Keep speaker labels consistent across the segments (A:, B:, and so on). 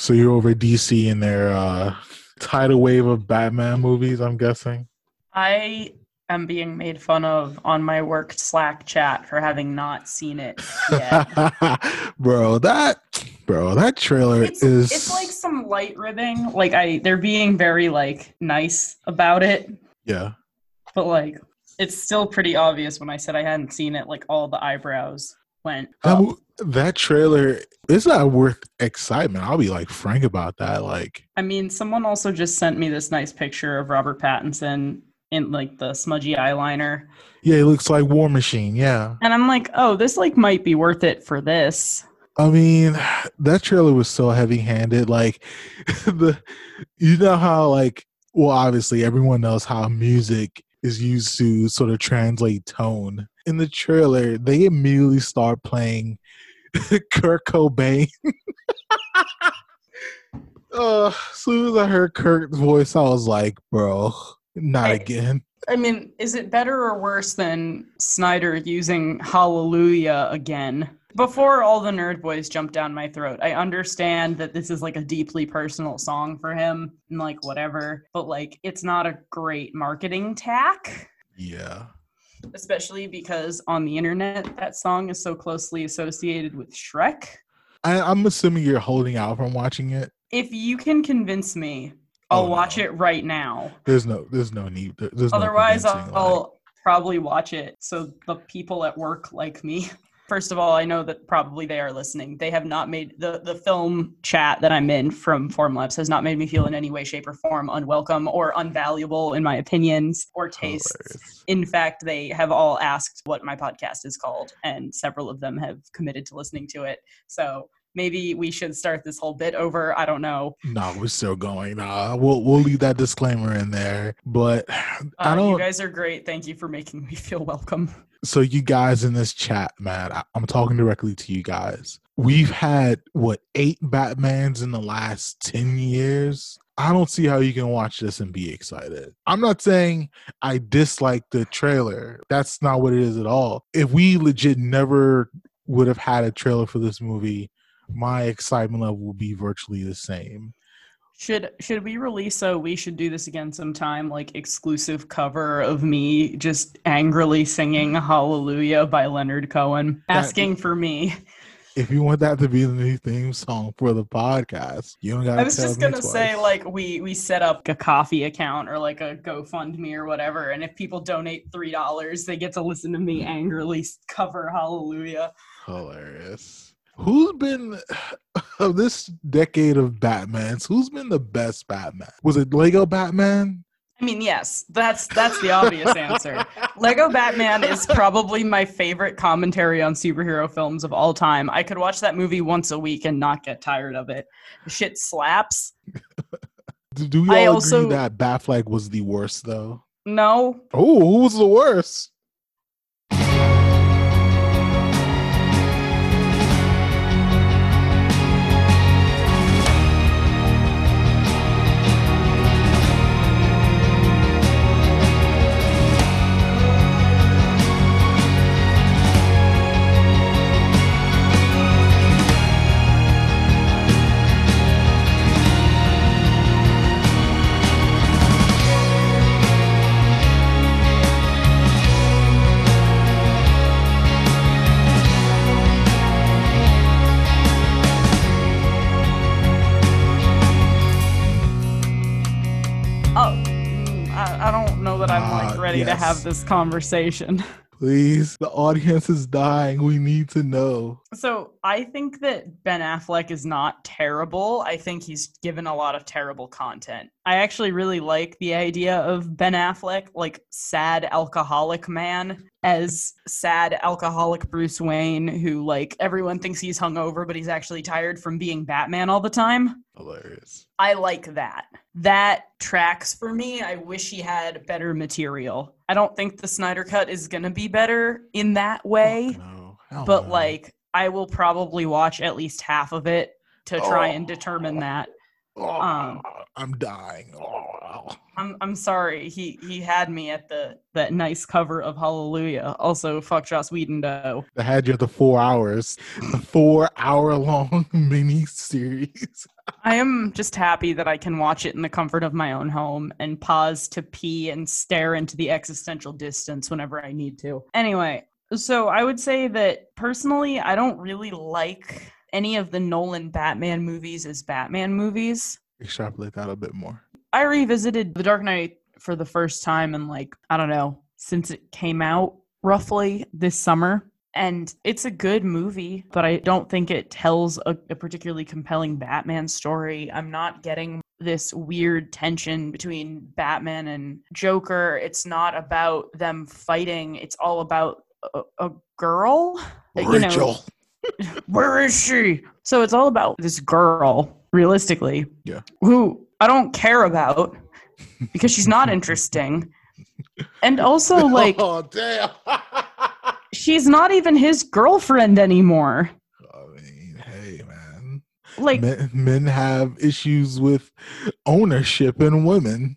A: So you're over DC in their uh, tidal wave of Batman movies, I'm guessing.
B: I am being made fun of on my work Slack chat for having not seen it yet.
A: bro, that bro, that trailer
B: it's,
A: is
B: it's like some light ribbing. Like I they're being very like nice about it,
A: yeah.
B: but like it's still pretty obvious when I said I hadn't seen it, like all the eyebrows went
A: That,
B: oh.
A: up. that trailer is not worth excitement. I'll be like frank about that. Like,
B: I mean, someone also just sent me this nice picture of Robert Pattinson in like the smudgy eyeliner.
A: yeah, it looks like War Machine. Yeah.
B: And I'm like, oh, this like might be worth it for this.
A: I mean, that trailer was so heavy handed. Like, the you know how like well, obviously everyone knows how music is used to sort of translate tone. In the trailer, they immediately start playing Kurt Cobain. uh, as soon as I heard Kurt's voice, I was like, bro, not
B: Hey.
A: again.
B: I mean, is it better or worse than Snyder using Hallelujah again? Before all the nerd boys jump down my throat, I understand that this is like a deeply personal song for him and like whatever, but like it's not a great marketing tack,
A: Yeah.
B: Especially because on the internet that song is so closely associated with Shrek.
A: I, I'm assuming you're holding out from watching it.
B: If you can convince me, I'll
A: Oh,
B: watch
A: no.
B: it right now.
A: There's no, there's no need. there- There's
B: Otherwise,
A: no
B: I'll, I'll probably watch it so the people at work like me. First of all, I know that probably they are listening. They have not made the, the film chat that I'm in from Formlabs has not made me feel in any way, shape, or form unwelcome or unvaluable in my opinions or tastes.
A: Hilarious.
B: In fact, they have all asked what my podcast is called, and several of them have committed to listening to it. So maybe we should start this whole bit over. I don't know.
A: No, we're still going. Nah, we'll we'll leave that disclaimer in there. But I
B: Uh,
A: don't.
B: you guys are great. Thank you for making me feel welcome.
A: So you guys in this chat, man, I, I'm talking directly to you guys. We've had what eight Batmans in the last ten years. I don't see how you can watch this and be excited. I'm not saying I dislike the trailer. That's not what it is at all. If we legit never would have had a trailer for this movie, my excitement level would be virtually the same.
B: Should should we release a we should do this again sometime like exclusive cover of me just angrily singing Hallelujah by Leonard Cohen asking for me.
A: If you want that to be the new theme song for the podcast, you don't got to
B: I was just gonna say like we we set up a coffee account or like a GoFundMe or whatever, and if people donate three dollars, they get to listen to me angrily cover Hallelujah.
A: hilarious. Who's been of this decade of Batmans? Who's been the best Batman? Was it Lego Batman?
B: I mean, yes, that's that's the obvious answer. Lego Batman is probably my favorite commentary on superhero films of all time. I could watch that movie once a week and not get tired of it. The shit slaps.
A: Do, do we
B: I
A: all
B: also-
A: agree that Batfleck was the worst though?
B: No,
A: Oh, who was the worst?
B: That I'm like ready to have this conversation.
A: Please, the audience is dying. We need to know.
B: So I think that Ben Affleck is not terrible. I think he's given a lot of terrible content. I actually really like the idea of Ben Affleck, like sad alcoholic man, as sad alcoholic Bruce Wayne, who like everyone thinks he's hungover, but he's actually tired from being Batman all the time.
A: Hilarious.
B: I like that. That tracks for me. I wish he had better material. I don't think the Snyder Cut is going to be better in that way
A: Fuck no.
B: But
A: no.
B: like I will probably watch at least half of it to try and
A: Oh.
B: determine that.
A: Oh,
B: um,
A: I'm dying. Oh.
B: I'm I'm sorry. He he had me at the that nice cover of Hallelujah. Also, fuck Joss Whedon though.
A: I had you at the four hours, the four hour long mini series.
B: I am just happy that I can watch it in the comfort of my own home and pause to pee and stare into the existential distance whenever I need to. Anyway, so I would say that personally, I don't really like any of the Nolan Batman movies as Batman movies.
A: Extrapolate that a bit more.
B: I revisited The Dark Knight for the first time in like, I don't know, since it came out roughly this summer. And it's a good movie, but I don't think it tells a, a, particularly compelling Batman story. I'm not getting this weird tension between Batman and Joker. It's not about them fighting, it's all about a, a girl.
A: Rachel.
B: You know, where is she? So it's all about this girl, realistically.
A: Yeah.
B: Who I don't care about because she's not interesting. And also, oh, like,
A: oh damn,
B: she's not even his girlfriend anymore.
A: I mean, hey man,
B: Like,
A: men, men have issues with ownership in women.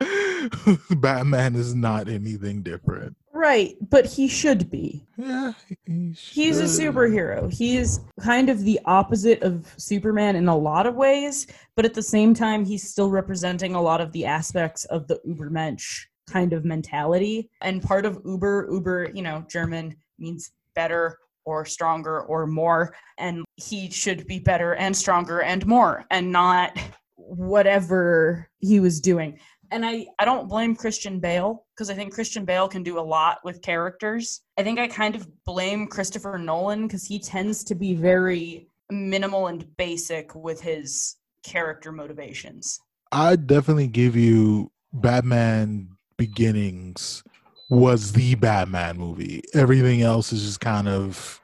A: Batman is not anything different.
B: Right, but he should be.
A: Yeah, he
B: He's a
A: should.
B: superhero. He's kind of the opposite of Superman in a lot of ways, but at the same time, he's still representing a lot of the aspects of the Ubermensch kind of mentality. And part of Uber, Uber, you know, German means better or stronger or more. And he should be better and stronger and more and not whatever he was doing. And I, I don't blame Christian Bale because I think Christian Bale can do a lot with characters. I think I kind of blame Christopher Nolan because he tends to be very minimal and basic with his character motivations.
A: I definitely give you Batman Beginnings was the Batman movie. Everything else is just kind of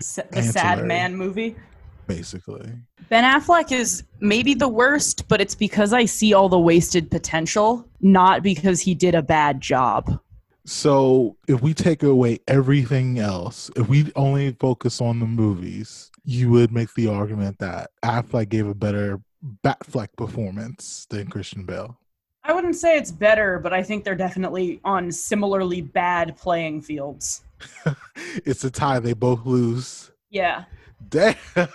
B: Sa- the Sad Man movie.
A: Basically.
B: Ben Affleck is maybe the worst, but it's because I see all the wasted potential, not because he did a bad job.
A: So if we take away everything else, if we only focus on the movies, you would make the argument that Affleck gave a better Batfleck performance than Christian Bale.
B: I wouldn't say it's better, but I think they're definitely on similarly bad playing fields.
A: it's a tie; they both lose.
B: Yeah.
A: Damn.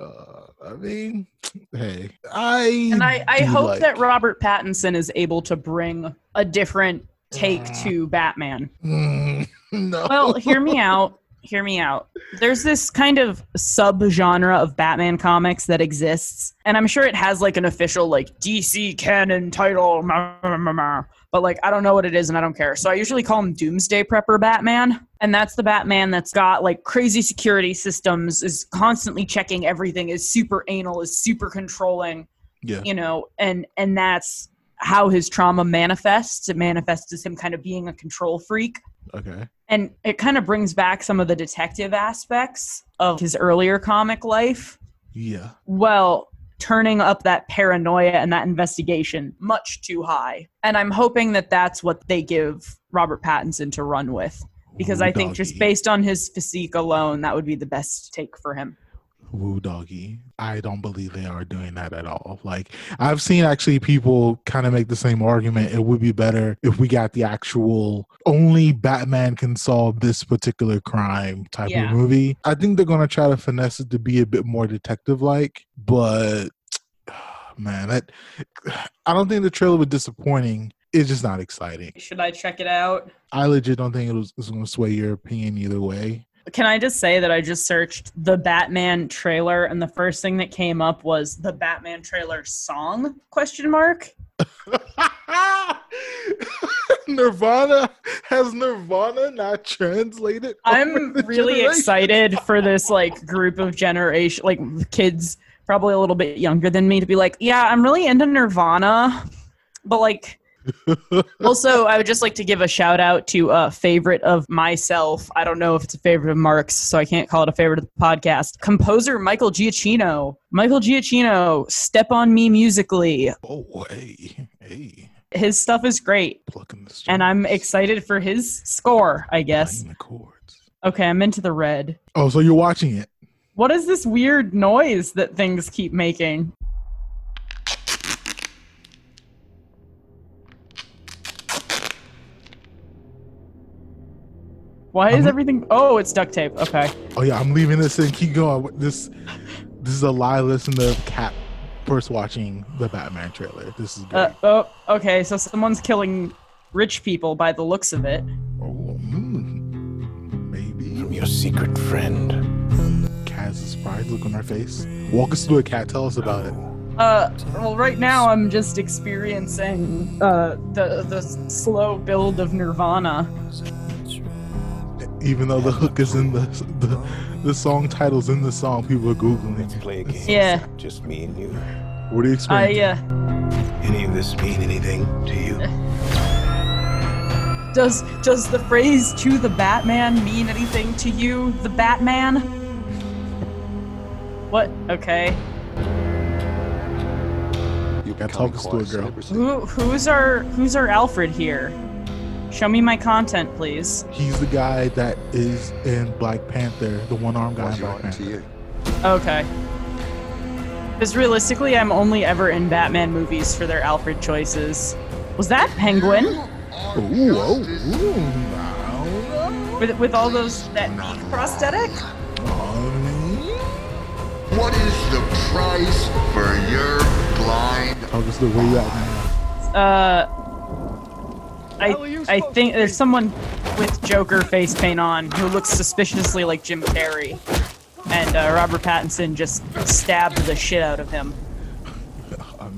A: Uh, I mean, hey, I
B: And I, I hope
A: like-
B: that Robert Pattinson is able to bring a different take
A: Mm.
B: to Batman.
A: Mm, no.
B: Well, hear me out. Hear me out. There's this kind of sub-genre of Batman comics that exists, and I'm sure it has like an official like DC canon title, but like I don't know what it is and I don't care. So I usually call him Doomsday Prepper Batman, and that's the Batman that's got like crazy security systems, is constantly checking everything, is super anal, is super controlling,
A: yeah,
B: you know, and and that's how his trauma manifests. It manifests as him kind of being a control freak
A: okay,
B: and it kind of brings back some of the detective aspects of his earlier comic life.
A: Yeah.
B: well turning up that paranoia and that investigation much too high. And i'm hoping that that's what they give robert pattinson to run with. Because
A: Woo
B: i think just based on his physique alone that would be the best take for him
A: woo doggy. I don't believe they are doing that at all. Like I've seen actually people kind of make the same argument. It would be better if we got the actual only Batman can solve this particular crime type
B: Yeah.
A: of movie. I think they're gonna try to finesse it to be a bit more detective like, but man, that I don't think the trailer was disappointing. It's just not exciting.
B: should i check it out
A: I legit don't think it was, it's going to sway your opinion either way.
B: Can i just say that i just searched the batman trailer and the first thing that came up was the batman trailer song question mark
A: Nirvana has Nirvana not translated.
B: I'm really
A: generation?
B: excited for this like group of generation like kids probably a little bit younger than me to be like, yeah, I'm really into Nirvana. But like also I would just like to give a shout out to a favorite of myself. I don't know if it's a favorite of Mark's, so I can't call it a favorite of the podcast. Composer Michael Giacchino. Michael Giacchino, Step on Me musically.
A: Oh, hey, hey,
B: His stuff is great. And I'm excited for his score, I guess. Okay, I'm into the red.
A: Oh, so you're watching it?
B: What is this weird noise that things keep making? Why is
A: I'm-
B: everything? Oh, it's duct tape. Okay.
A: Oh yeah, I'm leaving this in. Keep going. This this is a live listen to Cat first watching the Batman trailer. This is great.
B: Uh, oh, okay. So someone's killing rich people by the looks of it.
A: oh, mm, maybe.
C: I'm your secret friend.
A: Cat has a surprised look on her face. Walk us through it, Cat. Tell us about it.
B: Uh, well, right now I'm just experiencing uh the the slow build of Nirvana.
A: Even though the hook is in the the, the song titles in the song, people are googling.
C: Let's play a game.
B: Yeah.
C: Just me and you.
A: What do you
B: expect?
A: experiencing?
B: uh,
C: Any of this mean anything to you?
B: does does the phrase "to the Batman" mean anything to you, the Batman? What? Okay.
C: You
A: Gotta talk to a girl.
B: Who who's our who's our Alfred here? Show me my content, please.
A: He's the guy that is in Black Panther, the one armed guy in Black
C: wrong to
A: Panther.
C: you?
B: Okay. Because realistically, I'm only ever in Batman movies for their Alfred choices. Was that Penguin?
A: Ooh, oh, ooh, I don't.
B: With, with all those that knee prosthetic?
D: What is the price for your blind
A: Talk us through where you at.
B: Uh, I I think there's someone with Joker face paint on who looks suspiciously like Jim Carrey, and uh, Robert Pattinson just stabbed the shit out of him.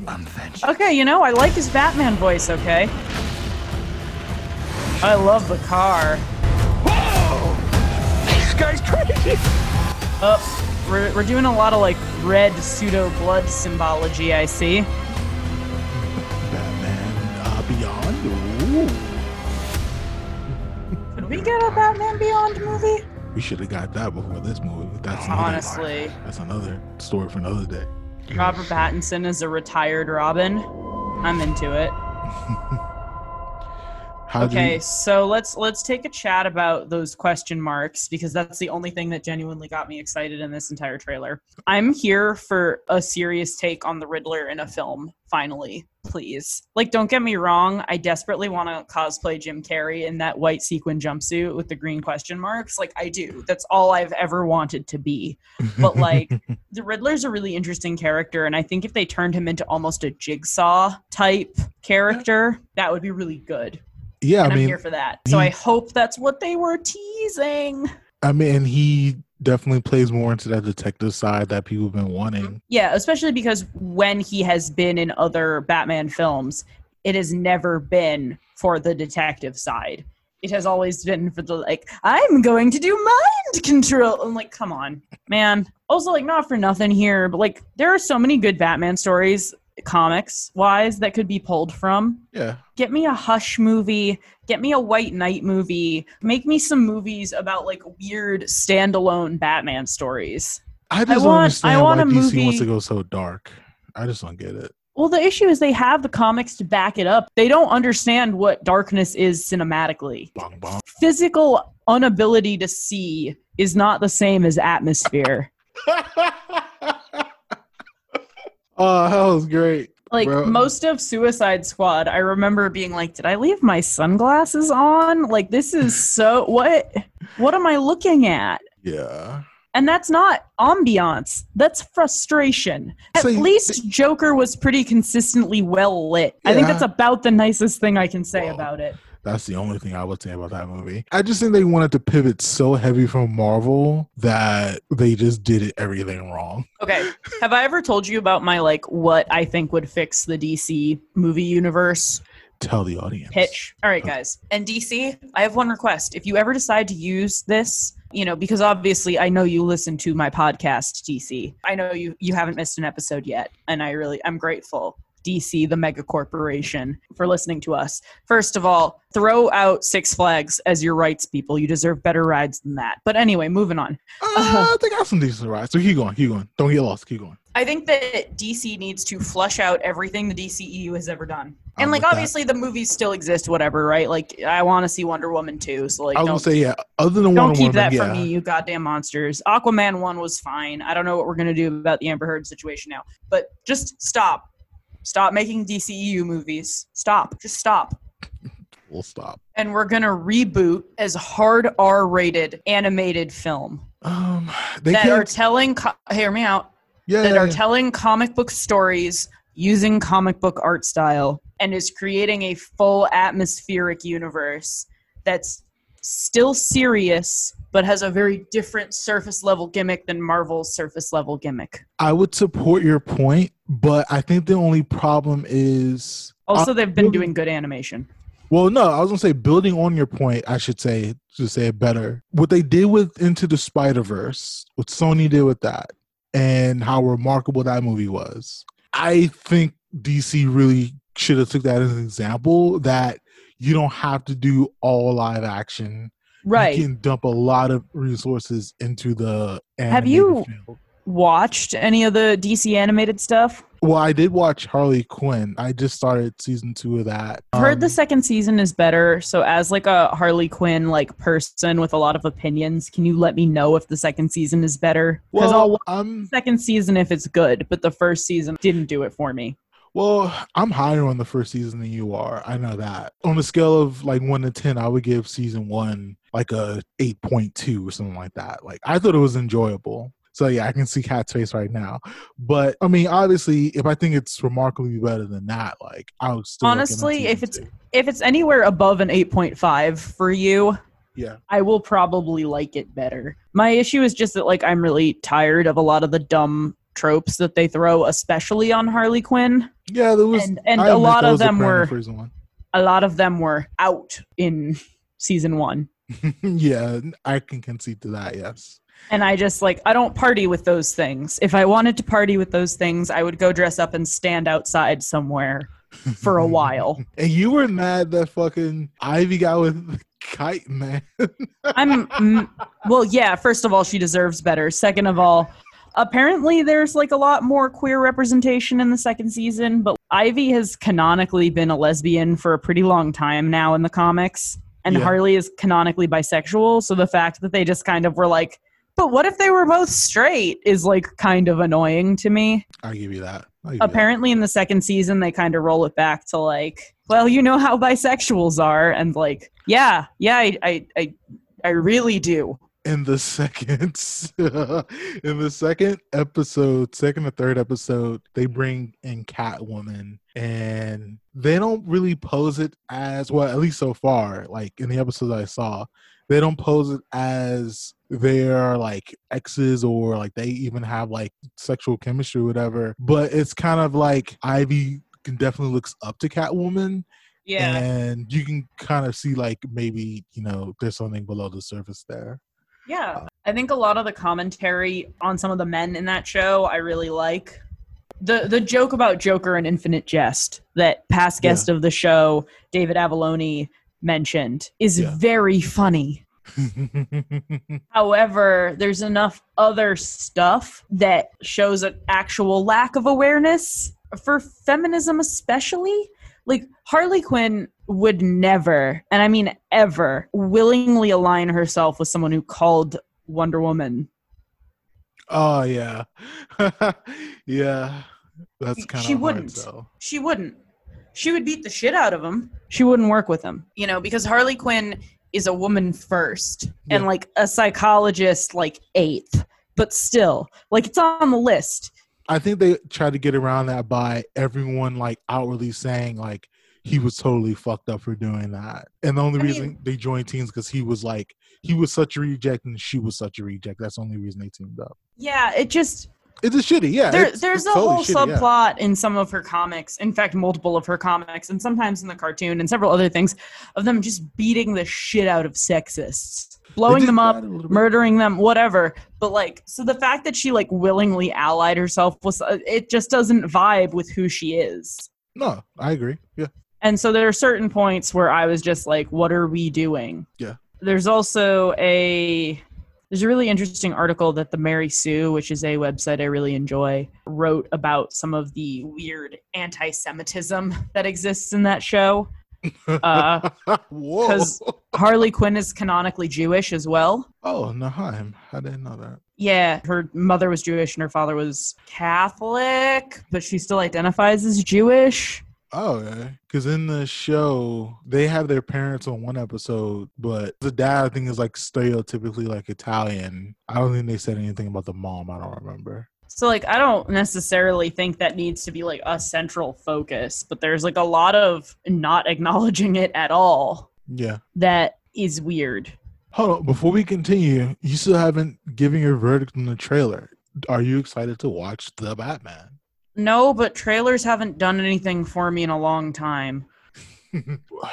C: I'm vengeful.
B: Okay, you know I like his Batman voice. Okay. I love the car. Whoa!
C: This guy's crazy.
B: Oh, we're, we're doing a lot of like red pseudo blood symbology. I see. Could we get a Batman Beyond movie?
A: We should have got that before this movie. That's another,
B: Honestly,
A: that's another story for another day.
B: Robert Pattinson is a retired Robin. I'm into it.
A: How
B: Okay,
A: you,
B: so let's let's take a chat about those question marks because that's the only thing that genuinely got me excited in this entire trailer. I'm here for a serious take on the Riddler in a film, finally. Please. Like don't get me wrong, I desperately want to cosplay Jim Carrey in that white sequin jumpsuit with the green question marks. Like I do. That's all I've ever wanted to be. But like the Riddler's a really interesting character, and I think if they turned him into almost a jigsaw type character, that would be really good
A: yeah,
B: and
A: I
B: I'm
A: mean,
B: here for that. So
A: he-
B: I hope that's what they were teasing.
A: I mean, he definitely plays more into that detective side that people have been mm-hmm. wanting.
B: Yeah, especially because when he has been in other Batman films, it has never been for the detective side. It has always been for the like, I'm going to do mind control. I'm like, come on, man. Also, like, not for nothing here, but like, there are so many good Batman stories, comics wise, that could be pulled from.
A: Yeah,
B: get me a hush movie get me a white knight movie make me some movies about like weird standalone batman stories
A: I just don't
B: want-
A: understand
B: I want
A: why
B: a
A: DC
B: movie-
A: wants to go so dark. I just don't get it.
B: well the issue is they have the comics to back it up they don't understand what darkness is cinematically
A: Bong bong.
B: physical inability to see is not the same as atmosphere
A: oh, that was great.
B: like
A: Bro.
B: most of suicide squad i remember being like did i leave my sunglasses on like this is so what what am i looking at
A: Yeah.
B: And that's not ambiance. That's frustration. At
A: So
B: least Joker was pretty consistently well lit. I think that's about the nicest thing I can say about it.
A: That's the only thing I would say about that movie. I just think they wanted to pivot so heavy from Marvel that they just did it everything wrong.
B: Okay. Have I ever told you about my like what I think would fix the DC movie universe
A: Tell the audience.
B: pitch? All right, guys. And DC, I have one request. If you ever decide to use this, you know, because obviously I know you listen to my podcast, DC. I know you you haven't missed an episode yet, and I really I'm grateful. DC, the mega corporation, for listening to us. First of all, throw out Six Flags as your rights people. You deserve better rides than that. But anyway, moving on.
A: Uh, they got some decent rides. So keep going, keep going. Don't get lost. Keep going.
B: I think that DC needs to flush out everything the DCEU has ever done.
A: I'm
B: And like
A: with that.
B: obviously the movies still exist, whatever, right? Like I want to see Wonder Woman too. So like
A: I was gonna say yeah. Other than
B: don't
A: Wonder
B: keep
A: Woman,
B: that
A: yeah.
B: from me, you goddamn monsters. Aquaman one was fine. I don't know what we're gonna do about the Amber Heard situation now, but just stop. Stop making DCEU movies. Stop. Just stop.
A: We'll stop.
B: and we're gonna reboot as hard R-rated animated film
A: Um, they
B: that are
A: can't.
B: telling. Co- hear me out.
A: yeah,
B: that
A: yeah,
B: are
A: yeah.
B: telling comic book stories using comic book art style and is creating a full atmospheric universe that's still serious but has a very different surface level gimmick than Marvel's surface level gimmick.
A: I would support your point, but I think the only problem is
B: Also,
A: Uh,
B: they've been doing good animation.
A: Well, no, I was gonna say building on your point. I should say to say it better. What they did with Into the Spider Verse, what Sony did with that, and how remarkable that movie was. I think DC really should have took that as an example that you don't have to do all live action.
B: Right.
A: You can dump a lot of resources into the.
B: Have you-
A: field.
B: Watched any of the DC animated stuff?
A: Well, I did watch Harley Quinn. I just started season two of that.
B: I've heard the
A: Um,
B: second season is better. So, as like a Harley Quinn like person with a lot of opinions, can you let me know if the second season is better? I'll
A: Well,
B: watch
A: I'm
B: the second season if it's good, but the first season didn't do it for me.
A: Well, I'm higher on the first season than you are. I know that. On a scale of like one to ten, I would give season one like a eight point two or something like that. Like I thought it was enjoyable. So yeah, I can see Cat's face right now. But I mean, obviously, if I think it's remarkably better than that, like I would still
B: Honestly, if it's
A: two.
B: if it's anywhere above an 8.5 for you,
A: yeah,
B: I will probably like it better. My issue is just that like I'm really tired of a lot of the dumb tropes that they throw, especially on Harley Quinn.
A: yeah, there was
B: And and a lot of them were
A: one.
B: a lot of them were out in season 1.
A: yeah, I can concede to that. Yes.
B: And I just like I don't party with those things. If I wanted to party with those things, I would go dress up and stand outside somewhere for a while.
A: And you were mad that fucking Ivy got with Kite Man.
B: I'm mm, well, yeah, first of all, she deserves better. Second of all, apparently there's like a lot more queer representation in the second season, but Ivy has canonically been a lesbian for a pretty long time now in the comics. And
A: Yeah.
B: Harley is canonically bisexual, so the fact that they just kind of were like, but what if they were both straight is like kind of annoying to me.
A: I'll give you that. Give you that.
B: apparently in the second season they kind of roll it back to like well you know how bisexuals are and like yeah yeah i i i, I really do
A: in the second in the second episode second or third episode they bring in catwoman and they don't really pose it as well at least so far like in the episodes i saw they don't pose it as they're like exes or like they even have like sexual chemistry or whatever but it's kind of like ivy can definitely looks up to catwoman
B: yeah.
A: and you can kind of see like maybe you know there's something below the surface there
B: yeah uh, i think a lot of the commentary on some of the men in that show i really like the the joke about joker and infinite jest that past guest of the show david avalone mentioned is
A: Yeah.
B: very funny However, there's enough other stuff that shows an actual lack of awareness for feminism, especially. Like, Harley Quinn would never, and I mean ever, willingly align herself with someone who called Wonder Woman.
A: oh yeah yeah that's kind of
B: She wouldn't.
A: so.
B: She wouldn't. She would beat the shit out of him. She wouldn't work with him. You know, because Harley Quinn is a woman first and like a psychologist like eighth. But still, like it's on the list.
A: i think they tried to get around that by everyone like outwardly saying like he was totally fucked up for doing that. And the only
B: I
A: reason
B: mean-
A: they joined teams because he was like he was such a reject and she was such a reject. That's the only reason they teamed up.
B: Yeah, it just
A: it's a shitty yeah
B: there,
A: it's-
B: there's
A: it's
B: a
A: totally
B: whole
A: shitty, yeah.
B: subplot in some of her comics in fact multiple of her comics and sometimes in the cartoon and several other things of them just beating the shit out of sexists blowing them up
A: that a little bit.
B: murdering them whatever. But like so the fact that she like willingly allied herself was, uh, it just doesn't vibe with who she is.
A: No i agree yeah
B: and so there are certain points where I was just like, what are we doing?
A: Yeah.
B: There's also a there's a really interesting article that the Mary Sue, which is a website I really enjoy, wrote about some of the weird anti-Semitism that exists in that show. Uh,
A: Whoa.
B: 'cause- Harley Quinn is canonically Jewish as well.
A: Oh, Naheim. I didn't know that.
B: Yeah, her mother was Jewish and her father was Catholic, but she still identifies as Jewish.
A: Oh, okay. Because in the show, they have their parents on one episode, but the dad, I think, is like stereotypically like Italian. I don't think they said anything about the mom. I don't remember.
B: So like I don't necessarily think that needs to be like a central focus, but there's like a lot of not acknowledging it at all
A: Yeah.
B: that is weird.
A: Hold on. Before we continue, you still haven't given your verdict on the trailer. Are you excited to watch The Batman?
B: No, but trailers haven't done anything for me in a long time.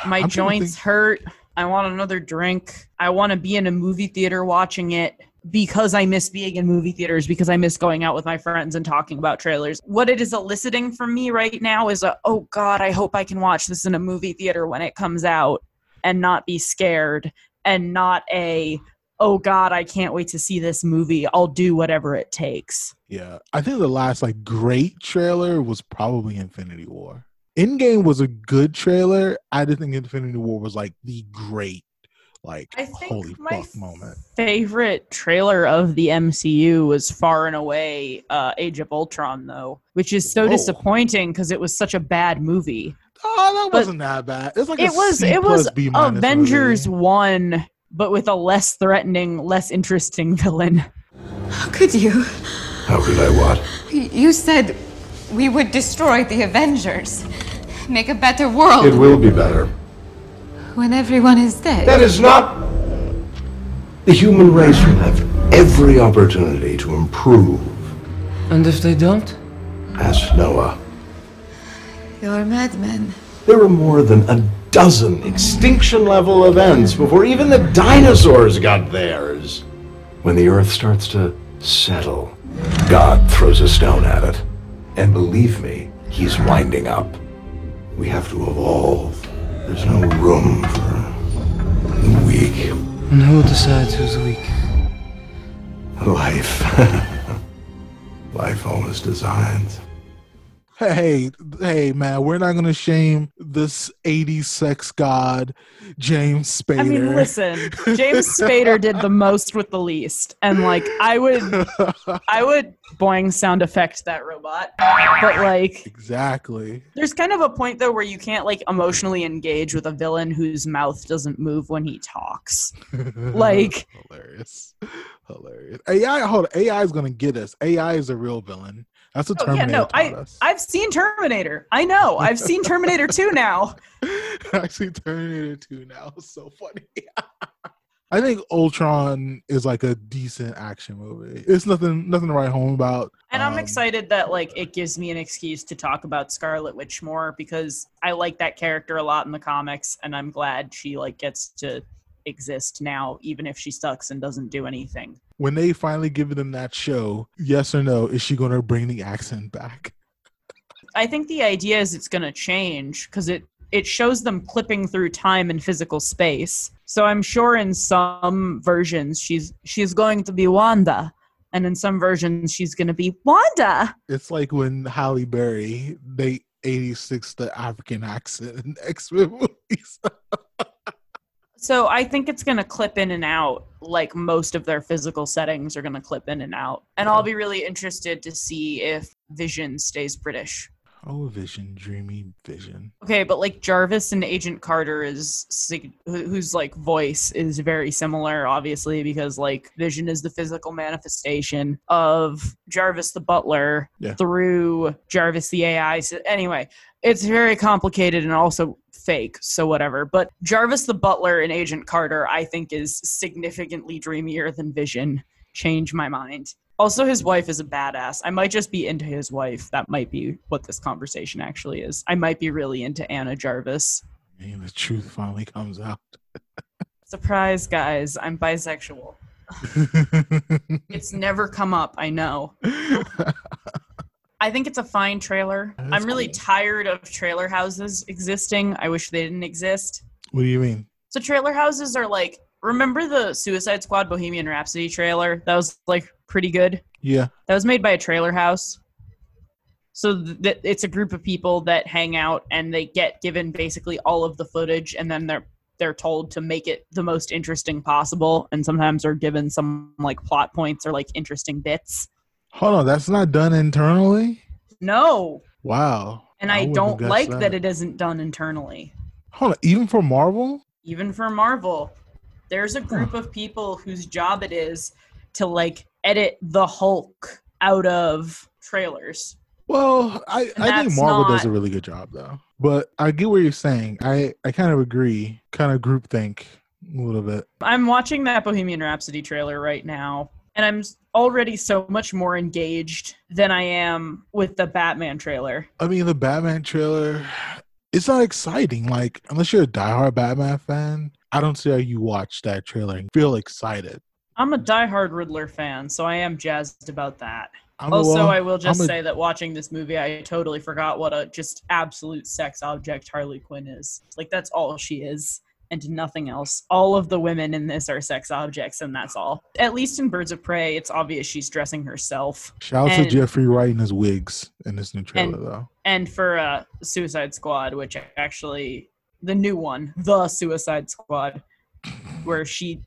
B: My
A: I'm
B: joints
A: think-
B: hurt. I want another drink. I want to be in a movie theater watching it because I miss being in movie theaters, because I miss going out with my friends and talking about trailers. What it is eliciting from me right now is a, oh God, I hope I can watch this in a movie theater when it comes out and not be scared and not a, oh God, I can't wait to see this movie. I'll do whatever it takes.
A: Yeah, I think the last like great trailer was probably Infinity War. Endgame was a good trailer. I didn't think Infinity War was like the great, like
B: I think
A: holy
B: my
A: fuck moment.
B: favorite trailer of the MCU was far and away uh, Age of Ultron, though, which is so
A: Whoa.
B: disappointing because it was such a bad movie.
A: Oh, that
B: But
A: wasn't that bad. Like
B: it was
A: C
B: it was
A: B minus
B: Avengers
A: movie.
B: one, but with a less threatening, less interesting villain.
E: How could you?
C: How could I what?
E: You said we would destroy the Avengers, make a better world
C: It will be better.
E: when everyone is dead.
C: That is not. The human race will have every opportunity to improve.
F: And if they don't?
C: Ask Noah.
E: You're a madman.
C: There are more than a dozen extinction level events before even the dinosaurs got theirs. When the earth starts to settle, God throws a stone at it. And believe me, he's winding up. We have to evolve. There's no room for the weak.
F: And who decides who's weak?
C: Life. Life always designs.
A: Hey, hey, man, we're not gonna shame this '80s sex god, James Spader.
B: I mean, listen, James Spader did the most with the least, and like I would, I would boing sound effect that robot, but like
A: exactly.
B: There's kind of a point though where you can't like emotionally engage with a villain whose mouth doesn't move when he talks. Like-
A: hilarious, hilarious. AI, hold on. AI is gonna get us. AI is a real villain. That's what
B: Oh, yeah, no, I
A: us.
B: I've seen Terminator. I know. I've seen Terminator 2 now.
A: I see Terminator 2 now. So funny. I think Ultron is like a decent action movie. It's nothing nothing to write home about.
B: And I'm
A: Um,
B: excited that like it gives me an excuse to talk about Scarlet Witch more because I like that character a lot in the comics and I'm glad she like gets to exist now even if she sucks and doesn't do anything.
A: When they finally give them that show, yes or no, is she going to bring the accent back?
B: I think the idea is it's going to change because it it shows them clipping through time and physical space. So I'm sure in some versions she's she's going to be Wanda, and in some versions she's going to be Wanda.
A: It's like when Halle Berry they 86 the African accent in X Men movies.
B: So I think it's going to clip in and out, like most of their physical settings are going to clip in and out. And I'll be really interested to see if Vision stays British.
A: oh, Vision, dreamy Vision.
B: Okay, but like Jarvis and Agent Carter is sig- whose like voice is very similar, obviously, because like Vision is the physical manifestation of Jarvis the Butler
A: Yeah.
B: through Jarvis the AI. So anyway, it's very complicated and also fake, so whatever. But Jarvis the Butler and Agent Carter, I think, is significantly dreamier than Vision. Change my mind. Also, his wife is a badass. I might just be into his wife. That might be what this conversation actually is. I might be really into Anna Jarvis.
A: And the truth finally comes out.
B: Surprise, guys. I'm bisexual. It's never come up, I know. I think it's a fine trailer.
A: That's
B: I'm really
A: cool.
B: tired of trailer houses existing. I wish they didn't exist.
A: what do you mean?
B: So trailer houses are like remember the Suicide Squad Bohemian Rhapsody trailer? That was like pretty good.
A: Yeah.
B: That was made by a trailer house. So th- it's a group of people that hang out and they get given basically all of the footage and then they're they're told to make it the most interesting possible and sometimes are given some like plot points or like interesting bits.
A: Hold on, that's not done internally?
B: No.
A: Wow.
B: And
A: I
B: I, don't like
A: that.
B: that it isn't done internally.
A: Hold on, even for Marvel?
B: even for Marvel, there's a group of people whose job it is to like edit the Hulk out of trailers.
A: Well, I, I think Marvel does a really good job though. But I get what you're saying. I, I kind of agree. Kind of groupthink a little bit.
B: I'm watching that Bohemian Rhapsody trailer right now, and I'm already so much more engaged than I am with the Batman trailer.
A: I mean, the Batman trailer, it's not exciting. Like, unless you're a diehard Batman fan, I don't see how you watch that trailer and feel excited.
B: I'm a diehard Riddler fan, so I am jazzed about that.
A: I'm
B: Also,
A: well,
B: I will just
A: a-
B: say that watching this movie, I totally forgot what a just absolute sex object Harley Quinn is. Like, that's all she is, and nothing else. All of the women in this are sex objects, and that's all. At least in Birds of Prey, it's obvious she's dressing herself.
A: Shout out
B: and-
A: to Jeffrey Wright and his wigs in this new trailer,
B: and-
A: though.
B: And for uh, Suicide Squad, which actually, the new one, The Suicide Squad, where she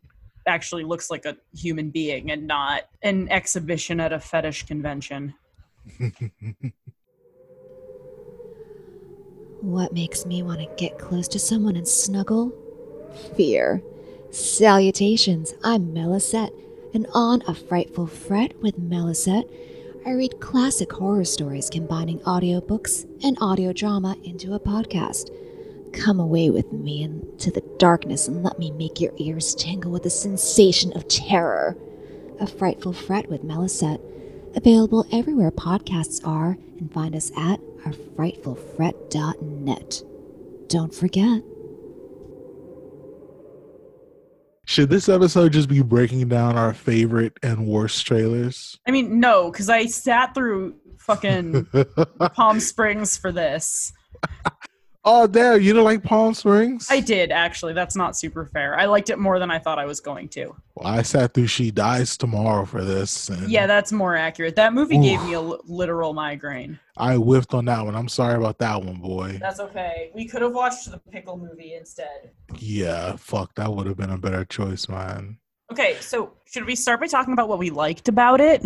B: actually looks like a human being and not an exhibition at a fetish convention.
G: What makes me want to get close to someone and snuggle? Fear. Salutations, I'm Melisette, and on A Frightful Fret with Melisette, I read classic horror stories combining audiobooks and audio drama into a podcast. Come away with me into the darkness and let me make your ears tingle with the sensation of terror. A Frightful Fret with Melisette. Available everywhere podcasts are, and find us at ourfrightfulfret.net. Don't forget.
A: Should this episode just be breaking down our favorite and worst trailers?
B: I mean, no, because I sat through fucking Palm Springs for this.
A: Oh, damn! You don't like Palm Springs?
B: I did, actually. That's not super fair. I liked it more than I thought I was going to.
A: Well, I sat through She Dies Tomorrow for this. And
B: Yeah, that's more accurate. That movie gave me a literal migraine.
A: I whiffed on that one. I'm sorry about that one, boy.
B: That's okay. We could have watched the Pickle movie instead.
A: Yeah, fuck, that would have been a better choice, man.
B: Okay, so should we start by talking about what we liked about it?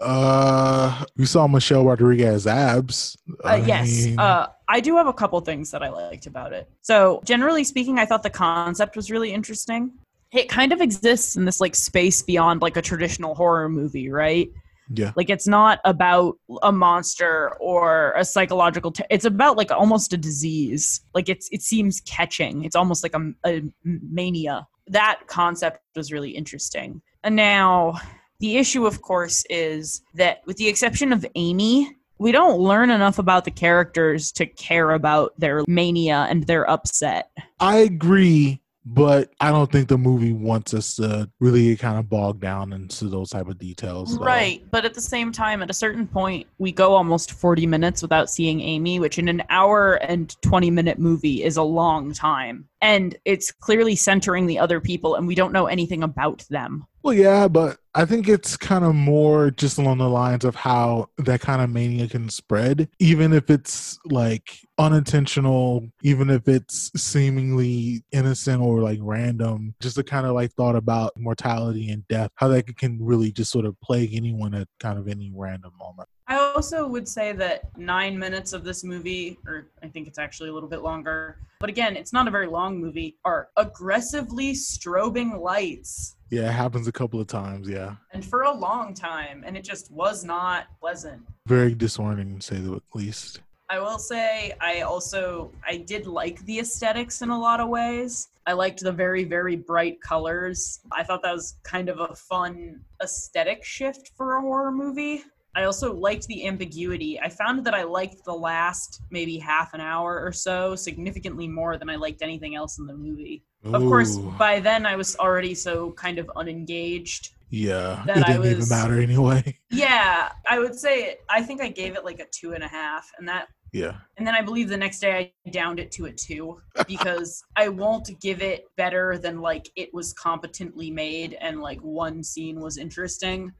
A: Uh, we saw Michelle Rodriguez abs.
B: Uh, yes.
A: mean,
B: Uh, I do have a couple things that I liked about it. So, generally speaking, I thought the concept was really interesting. It kind of exists in this like space beyond like a traditional horror movie, right?
A: yeah,
B: Like it's not about a monster or a psychological. T- it's about like almost a disease. Like it's it seems catching. It's almost like a, a mania. That concept was really interesting. And now the issue, of course, is that with the exception of Amy, we don't learn enough about the characters to care about their mania and their upset.
A: I agree, but I don't think the movie wants us to really kind of bog down into those type of details.
B: Right, but at the same time, at a certain point, we go almost 40 minutes without seeing Amy, which in an hour and 20 minute movie is a long time. And it's clearly centering the other people, and we don't know anything about them.
A: Well, yeah, but I think it's kind of more just along the lines of how that kind of mania can spread, even if it's like unintentional, even if it's seemingly innocent or like random. Just the kind of like thought about mortality and death, how that can really just sort of plague anyone at kind of any random moment.
B: I also would say that nine minutes of this movie, or I think it's actually a little bit longer, but again, it's not a very long movie, are aggressively strobing lights.
A: Yeah, it happens a couple of times. Yeah,
B: And for a long time, and it just was not pleasant.
A: very disorienting to say the least.
B: I will say I also I did like the aesthetics in a lot of ways. I liked the very very bright colors. I thought that was kind of a fun aesthetic shift for a horror movie. I also liked the ambiguity. I found that I liked the last maybe half an hour or so significantly more than I liked anything else in the movie. Of course, by then I was already so kind of unengaged
A: yeah, it didn't even
B: was-
A: matter anyway.
B: yeah, I would say I think I gave it like a two and a half, and that
A: Yeah.
B: and then I believe the next day I downed it to a two because I won't give it better than like it was competently made and like one scene was interesting,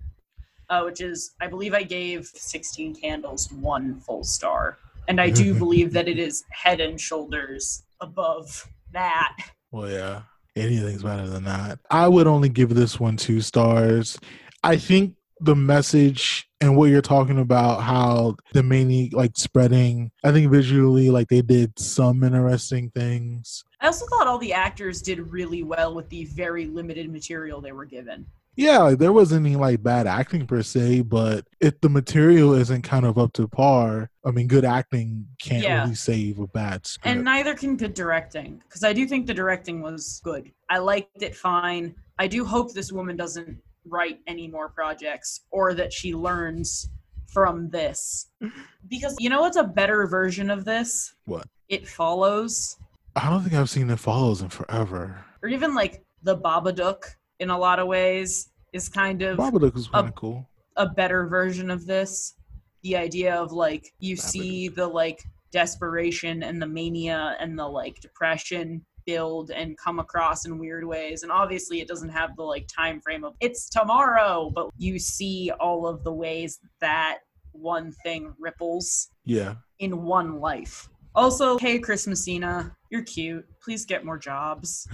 B: uh, which is I believe I gave 16 Candles one full star. And I do believe that it is head and shoulders above that.
A: Well, yeah, anything's better than that. I would only give this one two stars. I think the message and what you're talking about, how the mania like spreading. I think visually, like they did some interesting things.
B: I also thought all the actors did really well with the very limited material they were given.
A: Yeah, like, there wasn't any like bad acting per se, but if the material isn't kind of up to par, I mean, good acting can't
B: Yeah.
A: really save a bad script.
B: And neither can good directing, because I do think the directing was good. I liked it fine. I do hope this woman doesn't write any more projects or that she learns from this. Because you know what's a better version of this?
A: What?
B: It follows.
A: I don't think I've seen It Follows in forever.
B: Or even like the Babadook in a lot of ways is kind of
A: Babadook was kind
B: a-
A: of cool.
B: a better version of this. The idea of like you see the like desperation and the mania and the like depression build and come across in weird ways and obviously it doesn't have the like time frame of it's tomorrow but you see all of the ways that one thing ripples
A: Yeah.
B: in one life also hey chris messina you're cute please get more jobs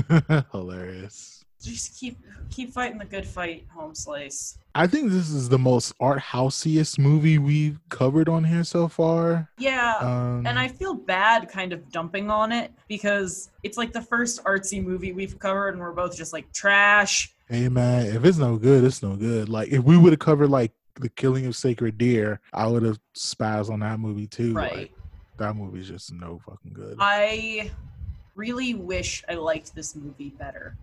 A: Hilarious.
B: Just keep keep fighting the good fight home slice
A: I think this is the most art houseiest movie we've covered on here so far.
B: yeah
A: Um,
B: and I feel bad kind of dumping on it because it's like the first artsy movie we've covered, and we're both just like trash.
A: Hey man, if it's no good, it's no good. Like if we would have covered like the killing of sacred deer, I would have spazzed on that movie too.
B: Right.
A: Like, that movie's just no fucking good.
B: I really wish I liked this movie better.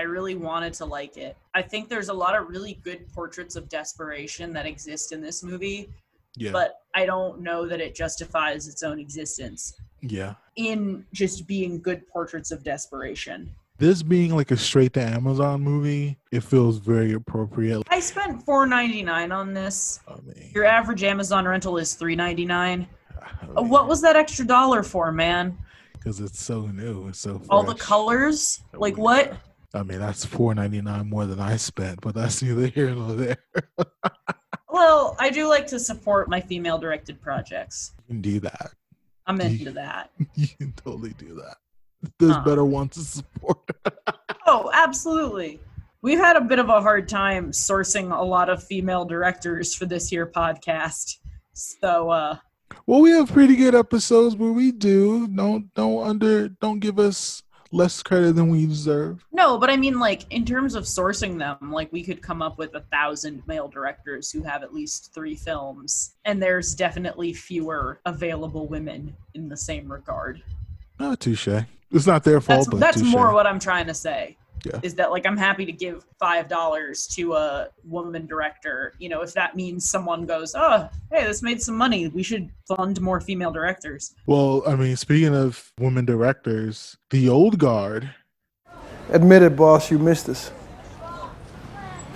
B: I really wanted to like it. I think there's a lot of really good portraits of desperation that exist in this movie,
A: yeah.
B: but I don't know that it justifies its own existence
A: yeah.
B: in just being good portraits of desperation.
A: This being like a straight to Amazon movie, it feels very appropriate.
B: I spent $4.99 on this.
A: I mean,
B: Your average Amazon rental is $3.99.
A: I
B: Uh,
A: mean,
B: What was that extra dollar for, man?
A: because it's so new, it's so
B: All the colors? Like
A: Oh,
B: what?
A: I mean, that's four ninety nine more than I spent, but that's neither here nor there.
B: Well, I do like to support my female directed projects.
A: you can do that.
B: I'm into that.
A: You can totally do that. There's
B: Huh.
A: better ones to support.
B: Oh, absolutely. We've had a bit of a hard time sourcing a lot of female directors for this here podcast. So, uh,
A: well, we have pretty good episodes, but we do. Don't don't under don't give us less credit than we deserve.
B: no, but I mean, like, in terms of sourcing them, like, we could come up with a thousand male directors who have at least three films, and there's definitely fewer available women in the same regard.
A: No, touche. It's not their fault,
B: That's,
A: but
B: that's
A: touche.
B: more what I'm trying to say.
A: Yeah.
B: Is that like I'm happy to give five dollars to a woman director, you know, if that means someone goes, Oh, hey, this made some money. We should fund more female directors.
A: Well, I mean, speaking of women directors, the old guard.
H: Admit it, boss, you missed us.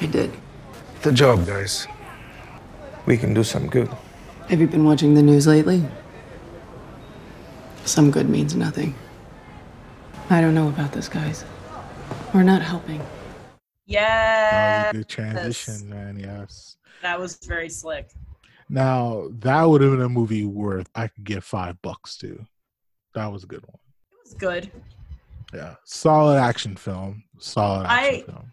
F: I did.
H: The job, guys. We can do some good.
F: Have you been watching the news lately? Some good means nothing. I don't know about this, guys. We're not helping.
A: That
B: Yeah.
A: good transition, man. Yes.
B: That was very slick.
A: Now that would have been a movie worth I could give five bucks to. That was a good one.
B: It was good.
A: Yeah, solid action film. Solid action
B: I-
A: film.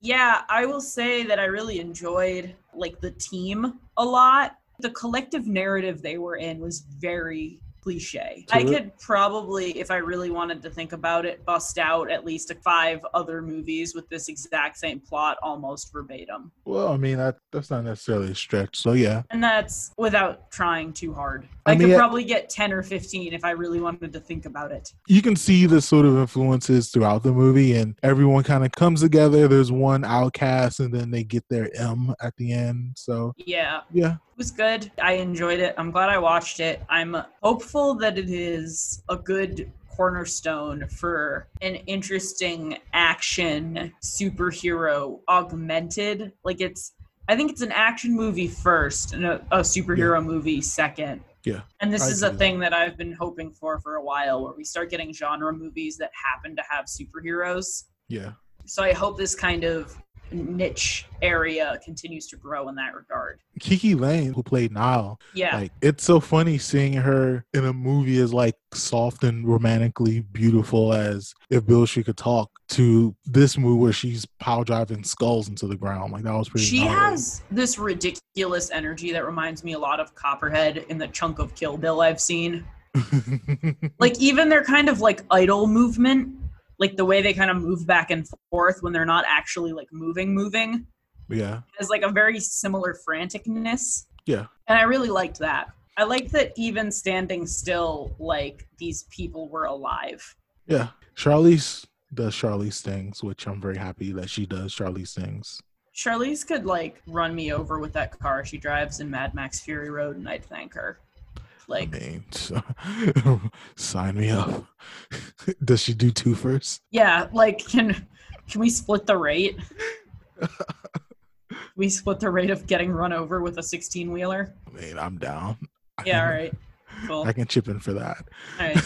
B: Yeah, I will say that I really enjoyed like the team a lot. The collective narrative they were in was very cliche. I could probably, if I really wanted to think about it, bust out at least five other movies with this exact same plot almost verbatim.
A: Well, I mean that that's not necessarily a stretch. So yeah,
B: And that's without trying too hard.
A: I
B: I,
A: mean,
B: could probably get 10 or 15 if I really wanted to think about it.
A: you can see the sort of influences throughout the movie, and everyone kind of comes together. There's one outcast, and then they get their M at the end. So
B: Yeah.
A: yeah,
B: It was good. I enjoyed it. I'm glad I watched it. I'm hopeful that it is a good cornerstone for an interesting action superhero augmented. Like it's I think it's an action movie first and a, a superhero movie second.
A: Yeah,
B: And this
A: I
B: is a thing that I've been hoping for for a while where we start getting genre movies that happen to have superheroes
A: yeah.
B: so I hope this kind of niche area continues to grow in that regard.
A: KiKi Layne, who played Nile,
B: Yeah.
A: like it's so funny seeing her in a movie as like soft and romantically beautiful as if Bill she could talk to this movie where she's power driving skulls into the ground. Like that was pretty.
B: she
A: gnarly.
B: has this ridiculous energy that reminds me a lot of Copperhead in the chunk of Kill Bill I've seen. like even their kind of like idle movement, like the way they kind of move back and forth when they're not actually like moving, moving,
A: yeah,
B: has like a very similar franticness.
A: yeah,
B: And I really liked that. I liked that even standing still, like these people were alive.
A: yeah. Charlize does Charlize things, which I'm very happy that she does Charlize things.
B: Charlize could like run me over with that car she drives in Mad Max Fury Road, and I'd thank her. Like,
A: I mean, sign me up. does she do twofers?
B: yeah, like can can we split the rate? we split the rate of getting run over with a 16 wheeler.
A: I mean, I'm down.
B: Yeah, all right. cool.
A: I can chip in for that.
B: All right.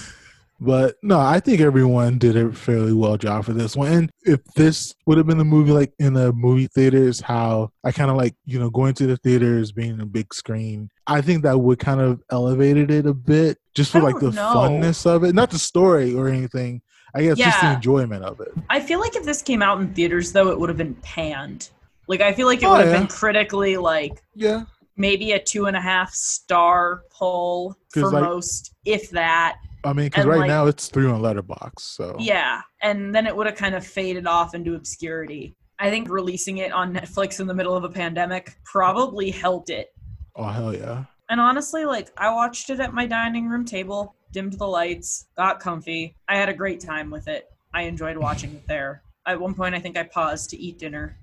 A: But no, I think everyone did a fairly well job for this one. And if this would have been a movie like in the movie theaters, how I kind of like, you know, going to the theaters, being a big screen, I think that would kind of elevated it a bit just for like the
B: know.
A: funness of it. Not the story or anything. I guess just the enjoyment of it.
B: I feel like if this came out in theaters, though, it would have been panned. Like, I feel like it
A: Oh,
B: would have
A: yeah.
B: been critically like
A: Yeah.
B: maybe a two and a half star poll
A: 'Cause,
B: for
A: like-
B: most, if that.
A: I mean, because right
B: like-
A: now it's three on Letterboxd. So
B: Yeah, and then it would have kind of faded off into obscurity. I think releasing it on Netflix in the middle of a pandemic probably helped it.
A: oh hell yeah.
B: And honestly, like I watched it at my dining room table, dimmed the lights, got comfy. I had a great time with it. I enjoyed watching it there. At one point, I think I paused to eat dinner.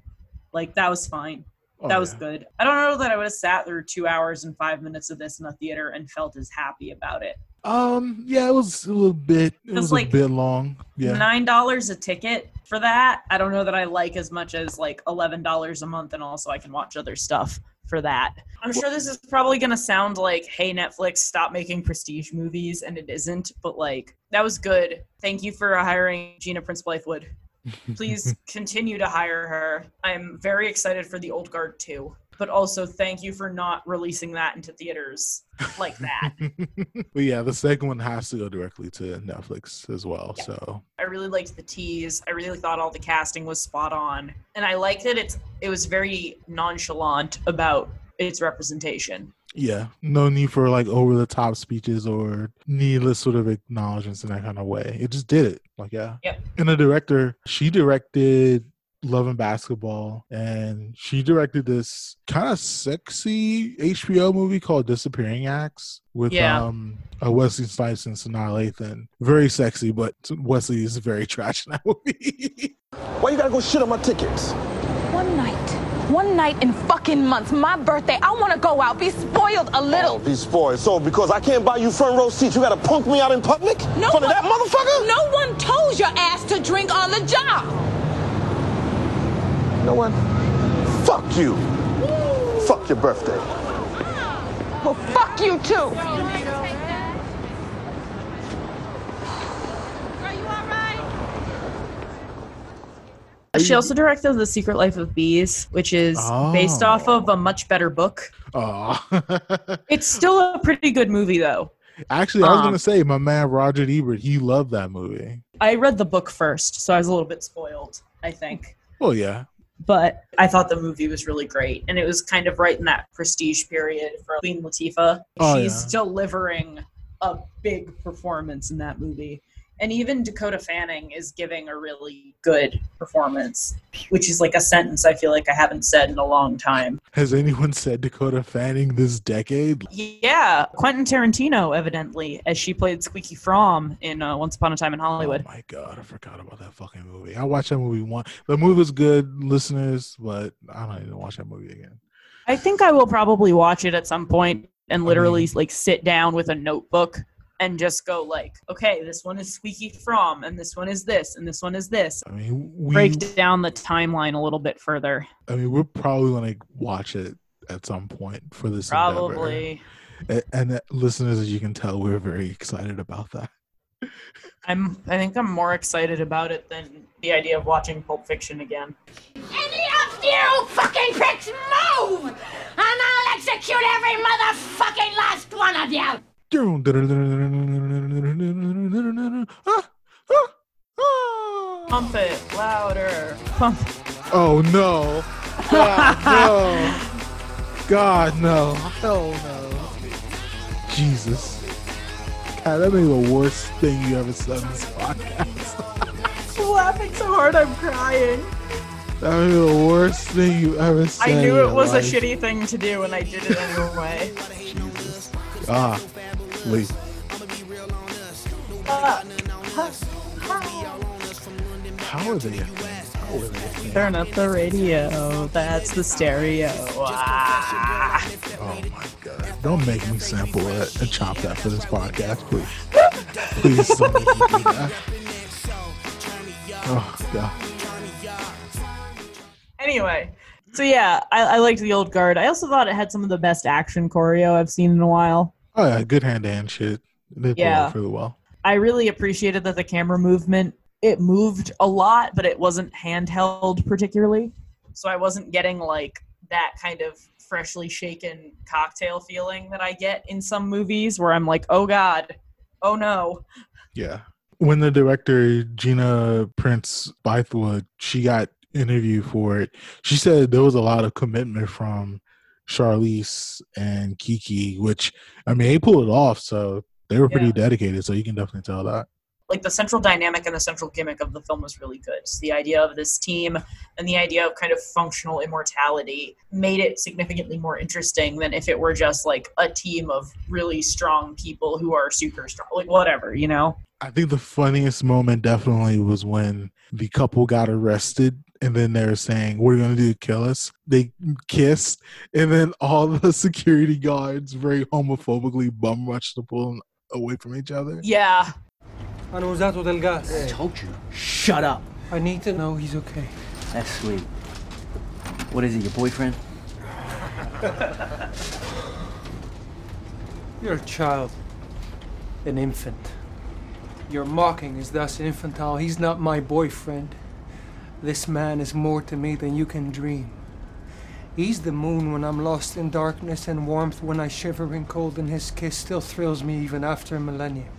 B: Like that was fine.
A: Oh,
B: that was
A: yeah.
B: good. I don't know that I would have sat through two hours and five minutes of this in a theater and felt as happy about it.
A: Um. Yeah, it was a little bit. It was
B: like
A: a bit long. Yeah.
B: Nine dollars a ticket for that. I don't know that I like as much as like eleven dollars a month, and also I can watch other stuff for that. I'm sure this is probably gonna sound like, "Hey Netflix, stop making prestige movies," and it isn't. But like, that was good. Thank you for hiring Gina Prince Bythewood. Please continue to hire her. I'm very excited for the Old Guard too. But also, thank you for not releasing that into theaters like that.
A: but yeah, the second one has to go directly to Netflix as well. So
B: I really liked the tease. I really thought all the casting was spot on, and I liked that it's it was very nonchalant about its representation.
A: yeah, no need for like over the top speeches or needless sort of acknowledgments in that kind of way. It just did it. Like yeah.
B: Yep.
A: And the director, she directed Love and Basketball, and she directed this kind of sexy HBO movie called Disappearing Acts with
B: Yeah.
A: um uh, Wesley Snipes and Sanaa Lathan. Very sexy, but Wesley is very trash in that movie.
I: Why you gotta go shit on my tickets?
J: One night. One night in fucking months. My birthday. I want to go out, be spoiled a little.
I: Oh, be spoiled. So because I can't buy you front row seats, you gotta punk me out in public?
J: No
I: In front of that motherfucker?
J: No one told your ass to drink on the job.
I: You know what? Fuck you. Fuck your birthday.
J: Well, fuck you too.
B: She also directed The Secret Life of Bees, which is based off of a much better book.
A: Oh.
B: It's still a pretty good movie, though.
A: Actually, I was
B: Um,
A: gonna say my man Roger Ebert, he loved that movie.
B: I read the book first, so I was a little bit spoiled, I think.
A: Oh yeah.
B: But I thought the movie was really great, and it was kind of right in that prestige period for Queen Latifah.
A: Oh,
B: She's
A: yeah.
B: delivering a big performance in that movie. And even Dakota Fanning is giving a really good performance, which is like a sentence I feel like I haven't said in a long time.
A: Has anyone said Dakota Fanning this decade?
B: Yeah, Quentin Tarantino, evidently, as she played Squeaky Fromm in uh, Once Upon a Time in Hollywood.
A: Oh my god, I forgot about that fucking movie. I watched that movie once. The movie was good, listeners, but I don't even watch that movie again.
B: I think I will probably watch it at some point and literally like sit down with a notebook and just go like, okay, this one is Squeaky Fromm, and this one is this, and this one is this.
A: I mean, we,
B: Break down the timeline a little bit further.
A: I mean, we're probably gonna watch it at some point for this. endeavor.
B: Probably.
A: A- And, uh, listeners, as you can tell, we're very excited about that.
B: I'm. I think I'm more excited about it than the idea of watching Pulp Fiction again.
J: Any of
K: you fucking pricks move! And I'll execute every motherfucking last one of you!
B: Pump it louder. Pump.
A: Oh no. God no. God no. Hell no. Jesus. God, that may be the worst thing you ever said in this podcast.
B: I'm laughing so hard I'm crying.
A: That may be the worst thing you ever said.
B: I knew it was a shitty thing to do and I did it anyway.
A: Ah, Lee.
B: Uh,
A: How are they? How are they?
B: Turn up the radio. That's the stereo. Ah.
A: Oh my god. Don't make me sample it and chop that for this podcast, please. Please don't make me do that. Oh god.
B: Anyway, so yeah, I, I liked the old guard. I also thought it had some of the best action choreo I've seen in a while.
A: Oh yeah, good hand to hand shit. They
B: Yeah.
A: really well.
B: I really appreciated that the camera movement it moved a lot, but it wasn't handheld particularly. So I wasn't getting like that kind of freshly shaken cocktail feeling that I get in some movies where I'm like, oh god, oh no.
A: Yeah. When the director Gina Prince Bythewood, she got interviewed for it, she said there was a lot of commitment from Charlize and Kiki, which I mean they pulled it off, so they were pretty
B: Yeah.
A: dedicated, so you can definitely tell that.
B: like the central dynamic and the central gimmick of the film was really good. So the idea of this team and the idea of kind of functional immortality made it significantly more interesting than if it were just like a team of really strong people who are super strong, like whatever, you know?
A: I think the funniest moment definitely was when the couple got arrested and then they were saying, What are you gonna do? Kill us? They kissed, and then all the security guards very homophobically bum rushed to pull them away from each other.
B: Yeah.
L: Hanno usato del gas.
M: I told you. Shut up.
L: I need to know he's okay.
M: That's sweet. What is he, your boyfriend?
L: You're a child. An infant. Your mocking is thus infantile. He's not my boyfriend. This man is more to me than you can dream. He's the moon when I'm lost in darkness and warmth when I shiver in cold, and his kiss still thrills me even after a millennium.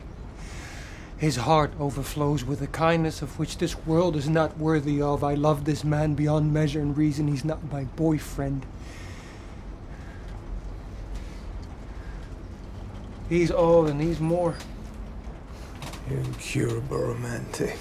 L: His heart overflows with a kindness of which this world is not worthy of. I love this man beyond measure and reason. He's not my boyfriend. He's all and he's more.
H: Incurable romantic.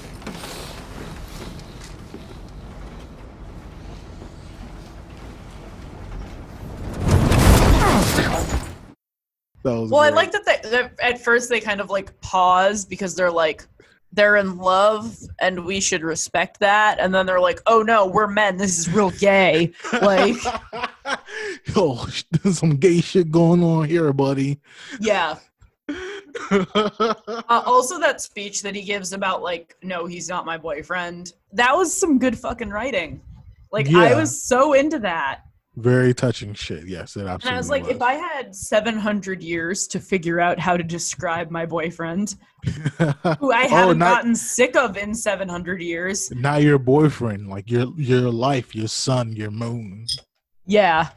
B: Well, I like that, they, that at first they kind of like pause because they're like, they're in love and we should respect that. And then they're like, oh no, we're men. This is real gay. Like,
A: Oh, there's some gay shit going on here, buddy.
B: yeah. uh, also, that speech that he gives about like, no, he's not my boyfriend. That was some good fucking writing. Like, I was so into that.
A: Very touching shit. Yes, it absolutely
B: And I was like, if I had 700 years to figure out how to describe my boyfriend, who I
A: Oh,
B: haven't
A: not-
B: gotten sick of in 700 years,
A: not your boyfriend, like your your life, your son, your moon.
B: yeah.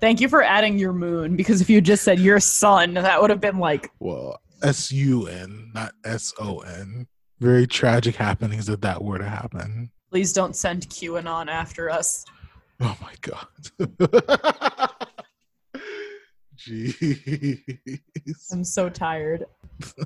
B: Thank you for adding your moon because if you just said your son, that would have been like,
A: Well, S U N, not S O N. Very tragic happenings if that were to happen.
B: please don't send QAnon after us.
A: Oh my god. Jeez.
B: I'm so tired.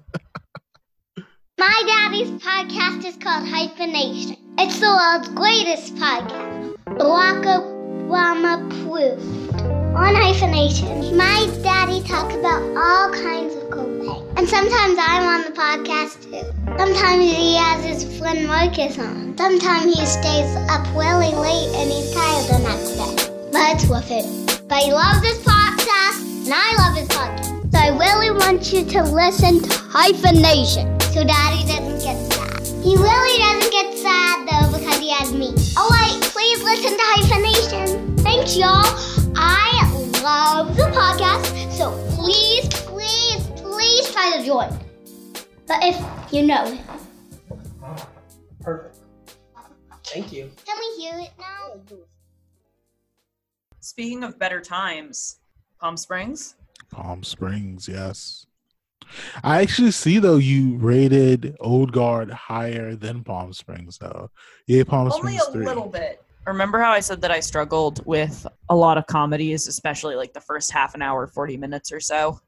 N: My daddy's podcast is called Hyphenation. It's the world's greatest podcast. Barack Obama approved. On Hyphenation, my daddy talks about all kinds of cool things. And sometimes I'm on the podcast too. Sometimes he has his friend Marcus on. Sometimes he stays up really late and he's tired the next day. But it's worth it. But he loves this podcast and I love his podcast. So I really want you to listen to Hyphenation so daddy doesn't get. He really doesn't get sad though because he has me. Alright, please listen to Hyphenation. Thanks y'all. I love the podcast, so please, please, please try to join. But if you know him.
L: Perfect. Thank you.
N: Can we hear it now?
B: Speaking of better times, Palm Springs.
A: Palm Springs, yes. I actually see though you rated Old Guard higher than Palm Springs though. Yeah, Palm
B: Only
A: Springs Only
B: a
A: three.
B: little bit. Remember how I said that I struggled with a lot of comedies, especially like the first half an hour, 40 minutes or so?